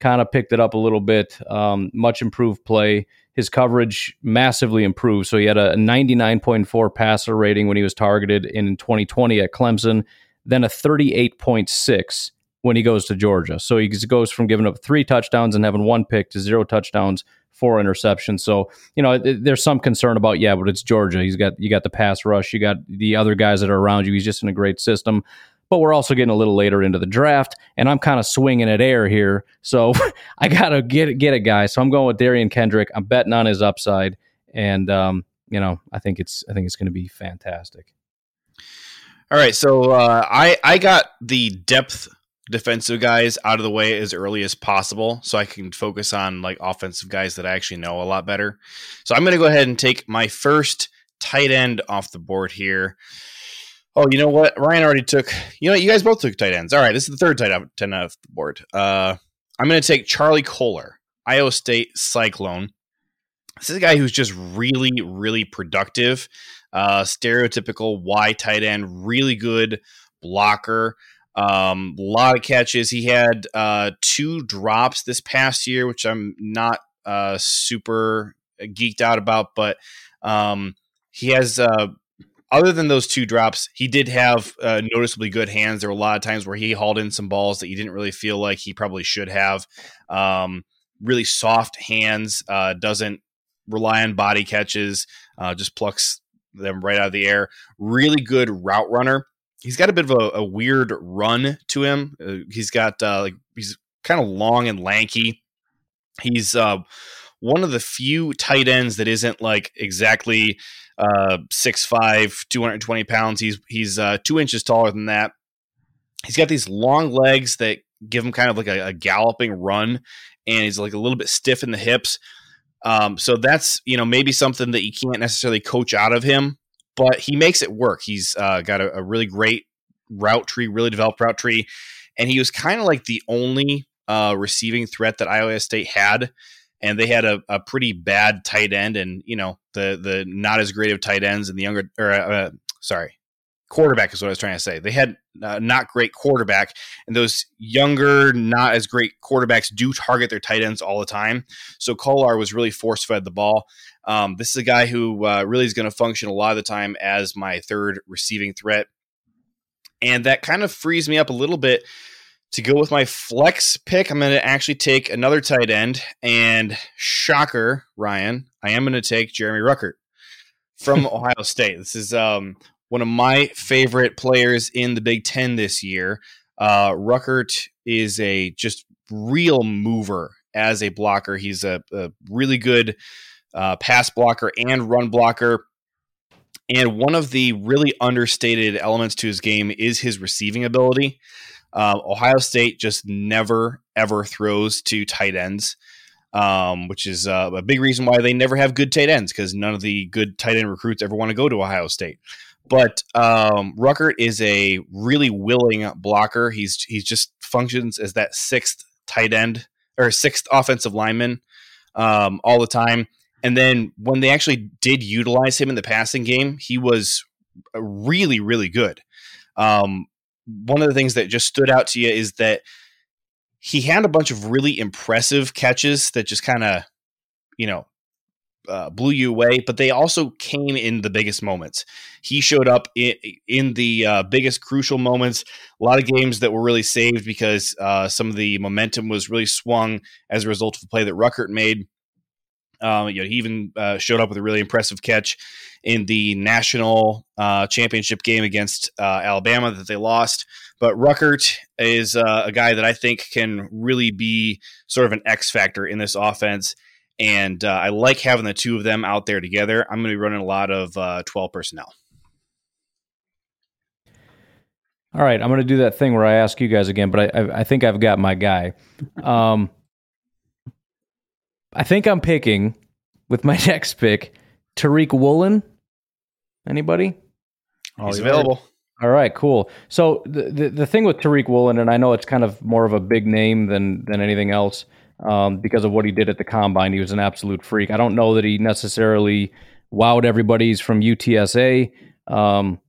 kind of picked it up a little bit. Um, much improved play. His coverage massively improved. So he had a 99.4 passer rating when he was targeted in 2020 at Clemson, then a 38.6 when he goes to Georgia. So he goes from giving up three touchdowns and having one pick to zero touchdowns, four interceptions. So you know there's some concern about yeah, but it's Georgia. He's got you got the pass rush, you got the other guys that are around you. He's just in a great system but we're also getting a little later into the draft, and I'm kind of swinging at air here. So (laughs) I gotta get get it, guys. So I'm going with Derion Kendrick. I'm betting on his upside, and um, you know, I think it's I think it's going to be fantastic. All right, so uh, I I got the depth defensive guys out of the way as early as possible, so I can focus on like offensive guys that I actually know a lot better. So I'm going to go ahead and take my first tight end off the board here. Oh, you know what? Ryan already took. You know, you guys both took tight ends. All right, this is the third tight end off the board. Uh, I'm going to take Charlie Kolar, Iowa State Cyclone. This is a guy who's just really, really productive. Uh, stereotypical Y tight end, really good blocker. Um, a lot of catches. He had uh, two drops this past year, which I'm not uh, super geeked out about, but um, he has uh, other than those two drops, he did have uh, noticeably good hands. There were a lot of times where he hauled in some balls that you didn't really feel like he probably should have. Um, really soft hands, uh, doesn't rely on body catches, uh, just plucks them right out of the air. Really good route runner. He's got a bit of a, a weird run to him. Uh, he's got uh, like he's kind of long and lanky. He's uh, one of the few tight ends that isn't like exactly uh, 6'5", 220 pounds. He's he's uh, two inches taller than that. He's got these long legs that give him kind of like a, a galloping run, and he's like a little bit stiff in the hips. Um, so that's you know maybe something that you can't necessarily coach out of him, but he makes it work. He's uh, got a, a, really great route tree, really developed route tree, and he was kind of like the only uh, receiving threat that Iowa State had and they had a, a pretty bad tight end, and you know the the not as great of tight ends and the younger or uh, sorry quarterback is what I was trying to say. They had uh, not great quarterback, and those younger, not as great quarterbacks do target their tight ends all the time. So Kolar was really force fed the ball. Um, this is a guy who uh, really is going to function a lot of the time as my third receiving threat, and that kind of frees me up a little bit to go with my flex pick, I'm going to actually take another tight end. And shocker, Ryan, I am going to take Jeremy Ruckert from (laughs) Ohio State. This is um, one of my favorite players in the Big Ten this year. Uh, Ruckert is a just real mover as a blocker. He's a, a really good uh, pass blocker and run blocker. And one of the really understated elements to his game is his receiving ability. Uh, Ohio State just never ever throws to tight ends, um, which is uh, a big reason why they never have good tight ends because none of the good tight end recruits ever want to go to Ohio State. But um, Ruckert is a really willing blocker. He's he's just functions as that sixth tight end or sixth offensive lineman um, all the time. And then when they actually did utilize him in the passing game, he was really really good. Um, one of the things that just stood out to you is that he had a bunch of really impressive catches that just kind of, you know, uh, blew you away, but they also came in the biggest moments. He showed up in, in the uh, biggest crucial moments. A lot of games that were really saved because uh, some of the momentum was really swung as a result of the play that Ruckert made. Um, you know, he even uh, showed up with a really impressive catch in the national uh, championship game against uh, Alabama that they lost. But Ruckert is uh, a guy that I think can really be sort of an X factor in this offense. And uh, I like having the two of them out there together. I'm going to be running a lot of uh, 12 personnel. All right, I'm going to do that thing where I ask you guys again, but I, I, I think I've got my guy. Um, I think I'm picking with my (laughs) next pick Tariq Woolen. Anybody? Oh, he's available. All right, cool. So the, the, the thing with Tariq Woolen, and I know it's kind of more of a big name than than anything else um, because of what he did at the combine. He was an absolute freak. I don't know that he necessarily wowed everybody. He's from UTSA. Um,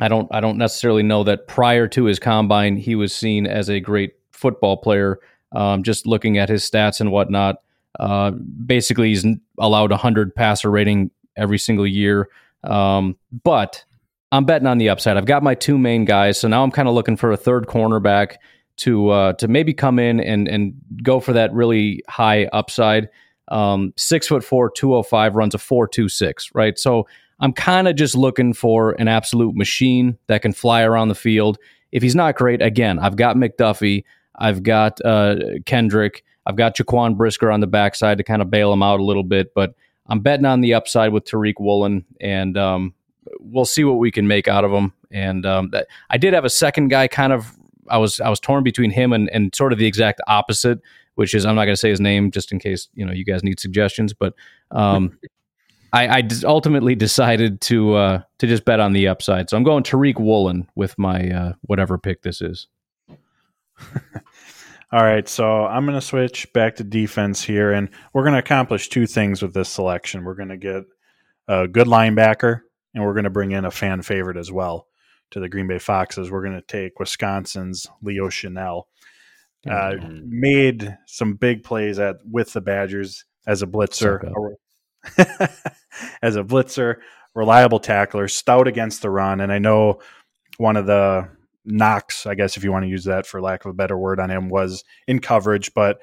I don't I don't necessarily know that prior to his combine he was seen as a great football player. Um, just looking at his stats and whatnot, uh, basically, he's allowed a hundred passer rating every single year. Um, but I'm betting on the upside. I've got my two main guys, so now I'm kind of looking for a third cornerback to uh, to maybe come in and and go for that really high upside. Um, six foot four, 205 runs a four two six, right? So I'm kind of just looking for an absolute machine that can fly around the field. If he's not great, again, I've got McDuffie, I've got uh, Kendrick, I've got Jaquan Brisker on the backside to kind of bail him out a little bit, but I'm betting on the upside with Tariq Woolen, and um, we'll see what we can make out of him. And um, that, I did have a second guy, kind of. I was I was torn between him and, and sort of the exact opposite, which is I'm not going to say his name just in case you know you guys need suggestions, but um, (laughs) I, I ultimately decided to uh, to just bet on the upside. So I'm going Tariq Woolen with my uh, whatever pick this is. (laughs) All right, so I'm going to switch back to defense here, and we're going to accomplish two things with this selection. We're going to get a good linebacker, and we're going to bring in a fan favorite as well to the Green Bay Foxes. We're going to take Wisconsin's Leo Chenal. Uh, mm-hmm. Made some big plays at with the Badgers as a blitzer, (laughs) as a blitzer, reliable tackler, stout against the run. And I know one of the knocks, I guess, if you want to use that for lack of a better word on him, was in coverage. But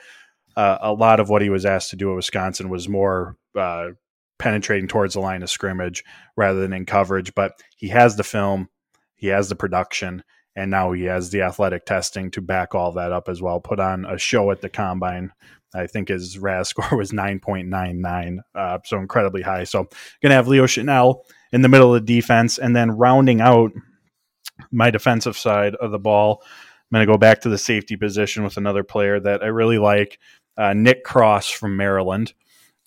uh, a lot of what he was asked to do at Wisconsin was more uh, penetrating towards the line of scrimmage rather than in coverage. But he has the film, he has the production, and now he has the athletic testing to back all that up as well. Put on a show at the combine. I think his RAS (laughs) score was 9.99, uh, so incredibly high. So, going to have Leo Chenal in the middle of the defense, and then rounding out my defensive side of the ball. I'm going to go back to the safety position with another player that I really like, uh, Nick Cross from Maryland.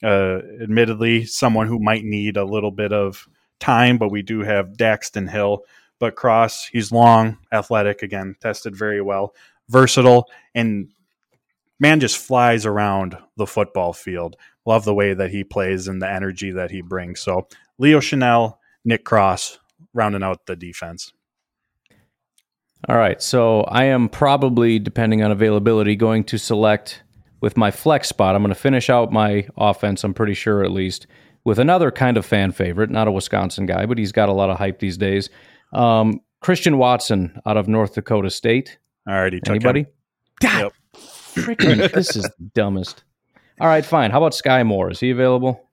Uh, admittedly, someone who might need a little bit of time, but we do have Daxton Hill. But Cross, he's long, athletic, again, tested very well, versatile, and man just flies around the football field. Love the way that he plays and the energy that he brings. So Leo Chenal, Nick Cross, rounding out the defense. All right. So I am probably, depending on availability, going to select with my flex spot. I'm going to finish out my offense, I'm pretty sure at least, with another kind of fan favorite, not a Wisconsin guy, but he's got a lot of hype these days. Um, Christian Watson out of North Dakota State. Alrighty, Anybody? God, yep. freaking, this is the dumbest. All right, fine. How about Skyy Moore? Is he available?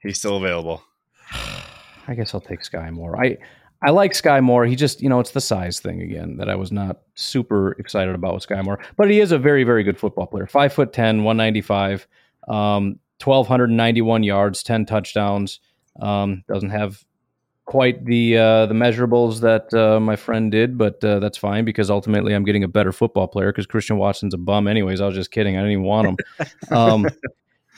He's still available. (sighs) I guess I'll take Skyy Moore. I I like Skyy Moore. He just, you know, it's the size thing again that I was not super excited about with Skyy Moore. But he is a very, very good football player. Five foot 10, 195, um, 1,291 yards, 10 touchdowns. Um, doesn't have quite the uh, the measurables that uh, my friend did, but uh, that's fine because ultimately I'm getting a better football player because Christian Watson's a bum. Anyways, I was just kidding. I didn't even want him. (laughs) Um,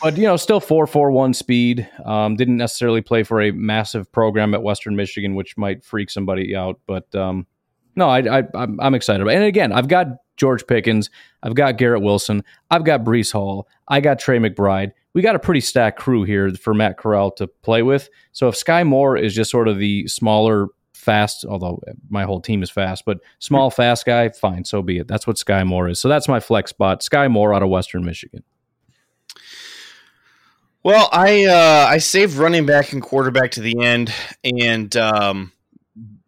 but you know, still four four one speed. Um, didn't necessarily play for a massive program at Western Michigan, which might freak somebody out. But um, no, I, I I'm, excited about. It. And again, I've got George Pickens, I've got Garrett Wilson, I've got Breece Hall, I got Trey McBride. We got a pretty stacked crew here for Matt Corral to play with. So if Skyy Moore is just sort of the smaller, fast, although my whole team is fast, but small, fast guy, fine, so be it. That's what Skyy Moore is. So that's my flex spot. Skyy Moore out of Western Michigan. Well, I uh, I saved running back and quarterback to the end, and um,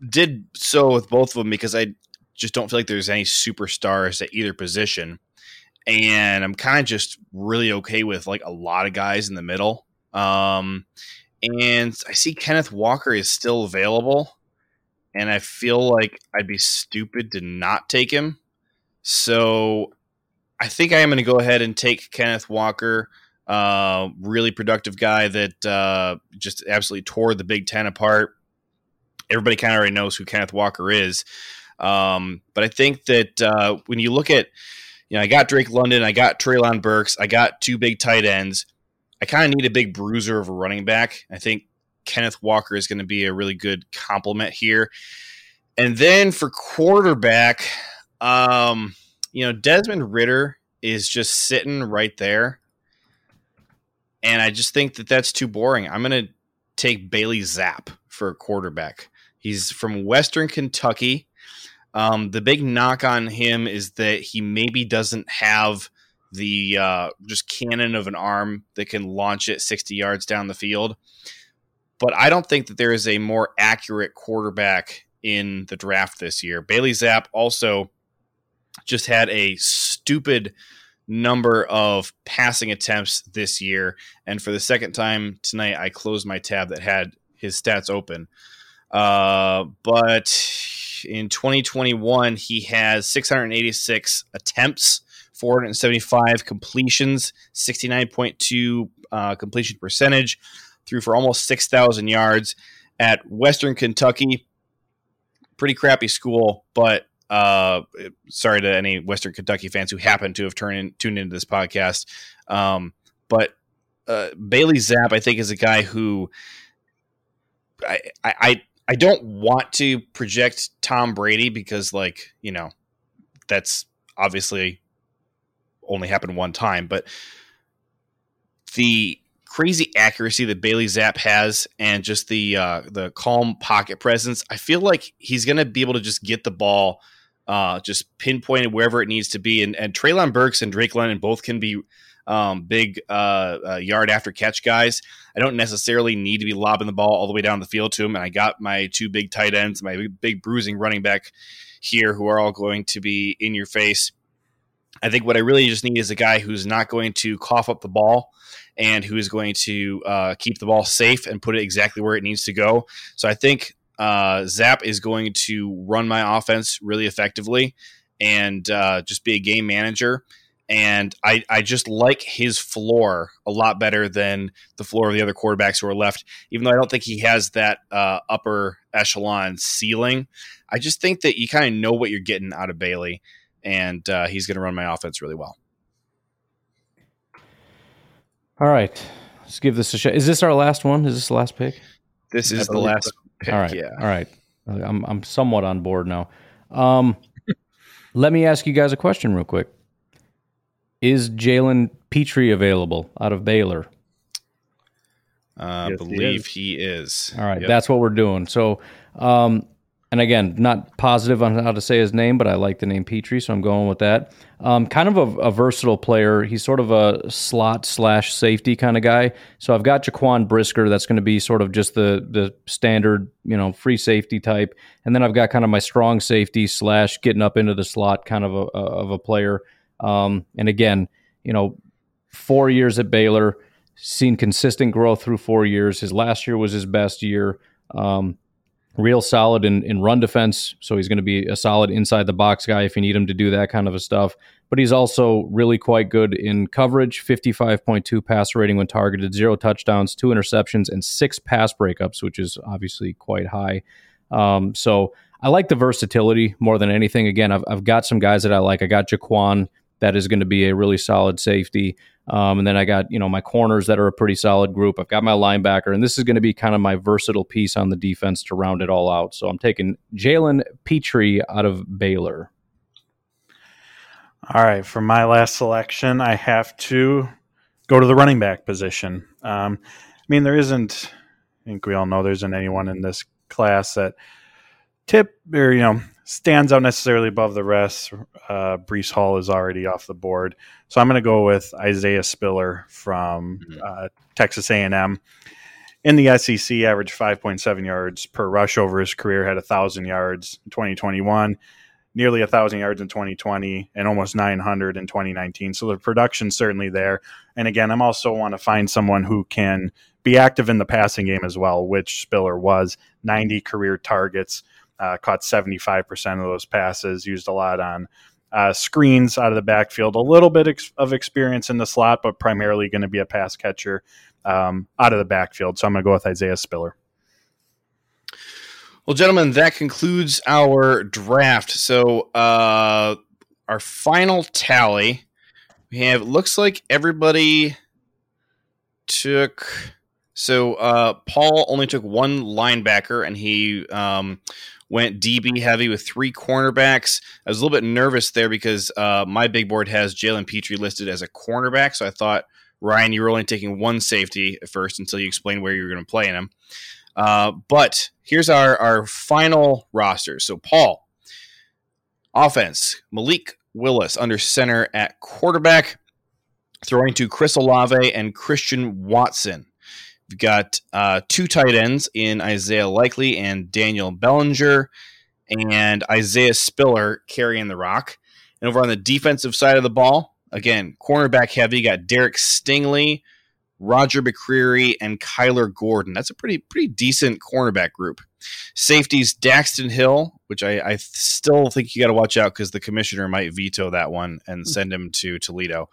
did so with both of them because I just don't feel like there's any superstars at either position, and I'm kind of just really okay with like a lot of guys in the middle. Um, and I see Kenneth Walker is still available, and I feel like I'd be stupid to not take him. So I think I am going to go ahead and take Kenneth Walker. Uh, really productive guy that uh, just absolutely tore the Big Ten apart. Everybody kind of already knows who Kenneth Walker is. Um, but I think that uh, when you look at, you know, I got Drake London, I got Treylon Burks, I got two big tight ends. I kind of need a big bruiser of a running back. I think Kenneth Walker is going to be a really good complement here. And then for quarterback, um, you know, Desmond Ridder is just sitting right there and I just think that that's too boring. I'm going to take Bailey Zappe for a quarterback. He's from Western Kentucky. Um, the big knock on him is that he maybe doesn't have the uh, just cannon of an arm that can launch it 60 yards down the field. But I don't think that there is a more accurate quarterback in the draft this year. Bailey Zappe also just had a stupid number of passing attempts this year. And for the second time tonight, I closed my tab that had his stats open. Uh, but in 2021, he has 686 attempts, 475 completions, 69.2 uh, completion percentage, threw for almost 6,000 yards at Western Kentucky. Pretty crappy school, but uh, sorry to any Western Kentucky fans who happen to have turned in, tuned into this podcast. Um, but uh, Bailey Zappe, I think, is a guy who I, I I don't want to project Tom Brady because, like, you know, that's obviously only happened one time, but the crazy accuracy that Bailey Zappe has and just the uh, the calm pocket presence, I feel like he's going to be able to just get the ball uh, just pinpointed wherever it needs to be. And, and Treylon Burks and Drake London both can be um, big uh, uh, yard after catch guys. I don't necessarily need to be lobbing the ball all the way down the field to him. And I got my two big tight ends, my big, big bruising running back here, who are all going to be in your face. I think what I really just need is a guy who's not going to cough up the ball and who is going to uh, keep the ball safe and put it exactly where it needs to go. So I think uh, Zappe is going to run my offense really effectively and uh, just be a game manager. And I, I just like his floor a lot better than the floor of the other quarterbacks who are left, even though I don't think he has that uh, upper echelon ceiling. I just think that you kind of know what you're getting out of Bailey, and uh, he's going to run my offense really well. All right, let's give this a shot. Is this our last one? Is this the last pick? This is the last pick. All right, Yeah. all right. I'm I'm somewhat on board now. Um, (laughs) let me ask you guys a question real quick. Is Jalen Pitre available out of Baylor? I Yes, he believe is. he is. All right, Yep. that's what we're doing. So, um, and again, not positive on how to say his name, but I like the name Pitre, so I'm going with that. Um, kind of a, a versatile player. He's sort of a slot slash safety kind of guy. So I've got Jaquan Brisker. That's going to be sort of just the the standard, you know, free safety type. And then I've got kind of my strong safety slash getting up into the slot kind of a, of a player. Um, and again, you know, four years at Baylor, seen consistent growth through four years. His last year was his best year. Um, real solid in, in run defense. So he's going to be a solid inside the box guy if you need him to do that kind of a stuff. But he's also really quite good in coverage 55.2 pass rating when targeted, zero touchdowns, two interceptions, and six pass breakups, which is obviously quite high. Um, so I like the versatility more than anything. Again, I've, I've got some guys that I like. I got Jaquan, that is going to be a really solid safety. Um, and then I got, you know, my corners that are a pretty solid group. I've got my linebacker, and this is going to be kind of my versatile piece on the defense to round it all out. So I'm taking Jalen Pitre out of Baylor. All right, for my last selection, I have to go to the running back position. Um, I mean, there isn't. I think we all know there isn't anyone in this class that tip or you know stands out necessarily above the rest. Uh, Breece Hall is already off the board, so I'm going to go with Isaiah Spiller from uh, Texas A&M. In the SEC, averaged 5.7 yards per rush over his career, had 1,000 yards in 2021 nearly a thousand yards in 2020 and almost 900 in 2019. So the production's certainly there. And again, I'm also want to find someone who can be active in the passing game as well, which Spiller was 90 career targets, uh, caught 75% of those passes, used a lot on uh, screens out of the backfield, a little bit ex- of experience in the slot, but primarily going to be a pass catcher um, out of the backfield. So I'm going to go with Isaiah Spiller. Well, gentlemen, that concludes our draft. So, uh, our final tally we have looks like everybody took. So, uh, Paul only took one linebacker, and he um, went DB heavy with three cornerbacks. I was a little bit nervous there because uh, my big board has Jalen Pitre listed as a cornerback, so I thought Ryan, you were only taking one safety at first until you explained where you were going to play in him. Uh, but here's our, our final roster. So, Paul, offense, Malik Willis under center at quarterback, throwing to Chris Olave and Christian Watson. We've got uh, two tight ends in Isaiah Likely and Daniel Bellinger, and Isaiah Spiller carrying the rock. And over on the defensive side of the ball, again, cornerback heavy, got Derek Stingley, Roger McCreary, and Kyler Gordon. That's a pretty pretty decent cornerback group. Safeties Daxton Hill, which I, I still think you got to watch out because the commissioner might veto that one and send him to Toledo.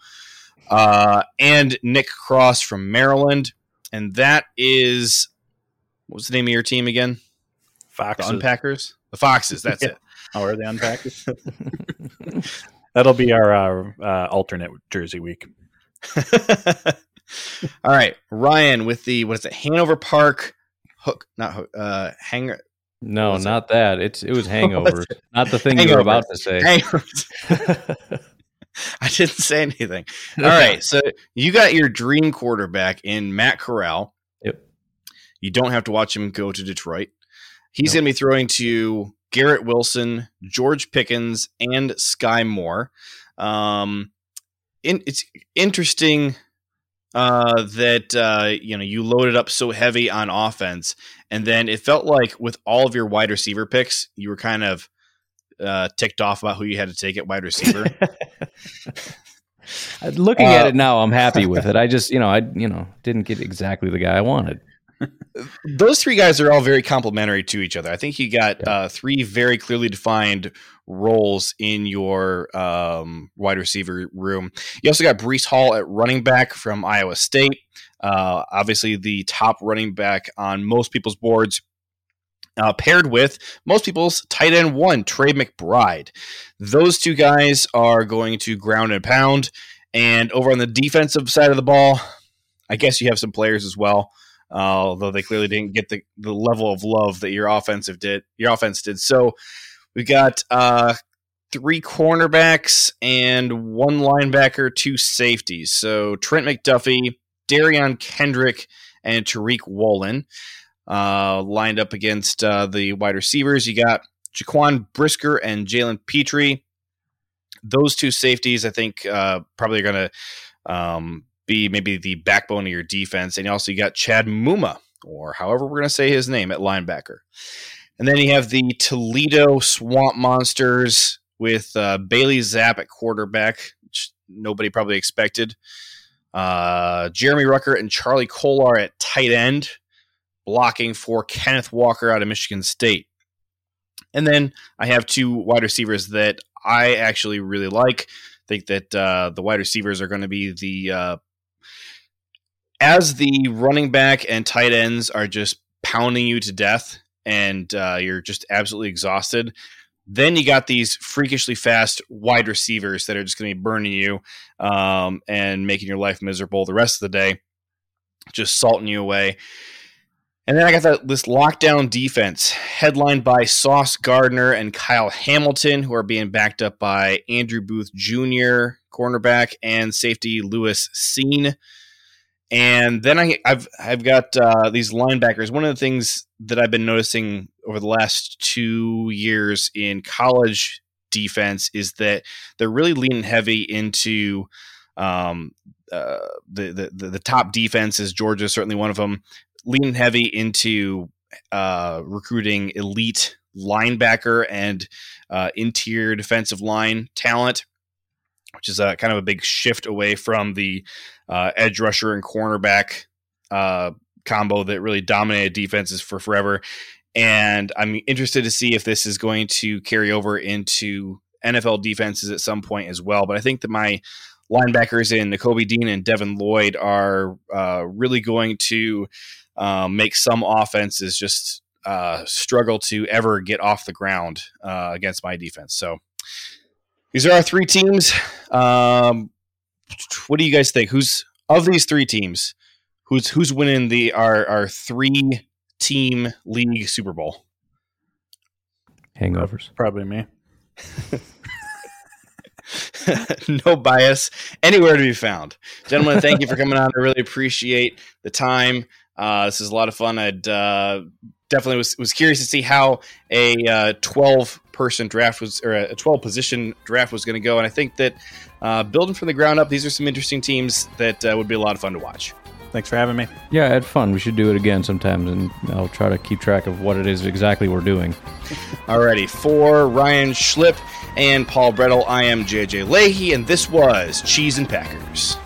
Uh, and Nick Cross from Maryland, and that is what was the name of your team again? The Foxes. Unpackers, the Foxes. That's Yeah. it. Oh, are they Unpackers? (laughs) (laughs) That'll be our uh, uh, alternate Jersey week. (laughs) All right, Ryan with the what is it? Hanover Park hook, not hook, uh, hanger. No, was it? not that. It's it was What was hangovers, not the thing you were about to say. (laughs) I didn't say anything. (laughs) All right, so you got your dream quarterback in Matt Corral. Yep. You don't have to watch him go to Detroit. He's Nope. going to be throwing to Garrett Wilson, George Pickens, and Skyy Moore. Um, in, it's interesting uh, that uh, you know you loaded up so heavy on offense, and then it felt like with all of your wide receiver picks, you were kind of uh, ticked off about who you had to take at wide receiver. (laughs) Looking at it now, I'm happy with it. I just, you know, I, you know, didn't get exactly the guy I wanted. Those three guys are all very complementary to each other. I think you got uh, three very clearly defined roles in your um, wide receiver room. You also got Breece Hall at running back from Iowa State. Uh, obviously, the top running back on most people's boards. Uh, paired with most people's tight end one, Trey McBride. Those two guys are going to ground and pound. And over on the defensive side of the ball, I guess you have some players as well uh, although they clearly didn't get the, the level of love that your offensive did. Your offense did. So we got uh, three cornerbacks and one linebacker, two safeties. So Trent McDuffie, Derion Kendrick, and Tariq Woolen uh, lined up against uh, the wide receivers. You got Jaquan Brisker and Jalen Pitre. Those two safeties, I think, uh, probably are going to um, be maybe the backbone of your defense. And also you got Chad Muma, or however we're going to say his name at linebacker. And then you have the Toledo Swamp Monsters with uh, Bailey Zappe at quarterback, which nobody probably expected. Uh, Jeremy Ruckert and Charlie Kolar at tight end, blocking for Kenneth Walker out of Michigan State. And then I have two wide receivers that I actually really like. think that uh, the wide receivers are going to be the uh, as the running back and tight ends are just pounding you to death and uh, you're just absolutely exhausted, then you got these freakishly fast wide receivers that are just going to be burning you um, and making your life miserable the rest of the day, just salting you away. And then I got that, this lockdown defense headlined by Sauce Gardner and Kyle Hamilton, who are being backed up by Andrew Booth Jr., cornerback, and safety Lewis Cine. And then I, have I've got uh, these linebackers. One of the things that I've been noticing over the last two years in college defense is that they're really leaning heavy into um, uh, the, the the top defenses. Georgia is certainly one of them. Leaning heavy into uh, recruiting elite linebacker and uh, interior defensive line talent which is a kind of a big shift away from the uh, edge rusher and cornerback uh, combo that really dominated defenses for forever. And I'm interested to see if this is going to carry over into NFL defenses at some point as well. But I think that my linebackers in Nakobe Dean and Devin Lloyd are uh, really going to um, make some offenses just uh, struggle to ever get off the ground uh, against my defense. So these are our three teams. Um, what do you guys think? Who's of these three teams? Who's who's winning the our our three team league Super Bowl? Hangovers. Probably me. (laughs) no bias anywhere to be found. Gentlemen, thank you for coming on. I really appreciate the time. Uh, this is a lot of fun. I'd uh, definitely was, was curious to see how a uh, 12 person draft was or a 12 position draft was going to go and i think that uh, building from the ground up these are some interesting teams that uh, would be a lot of fun to watch Thanks for having me. Yeah, I had fun. We should do it again sometimes, and I'll try to keep track of what it is exactly we're doing. (laughs) Alrighty, for Ryan Schlip and Paul Bretl, I am JJ Leahy, and this was Cheese and Packers.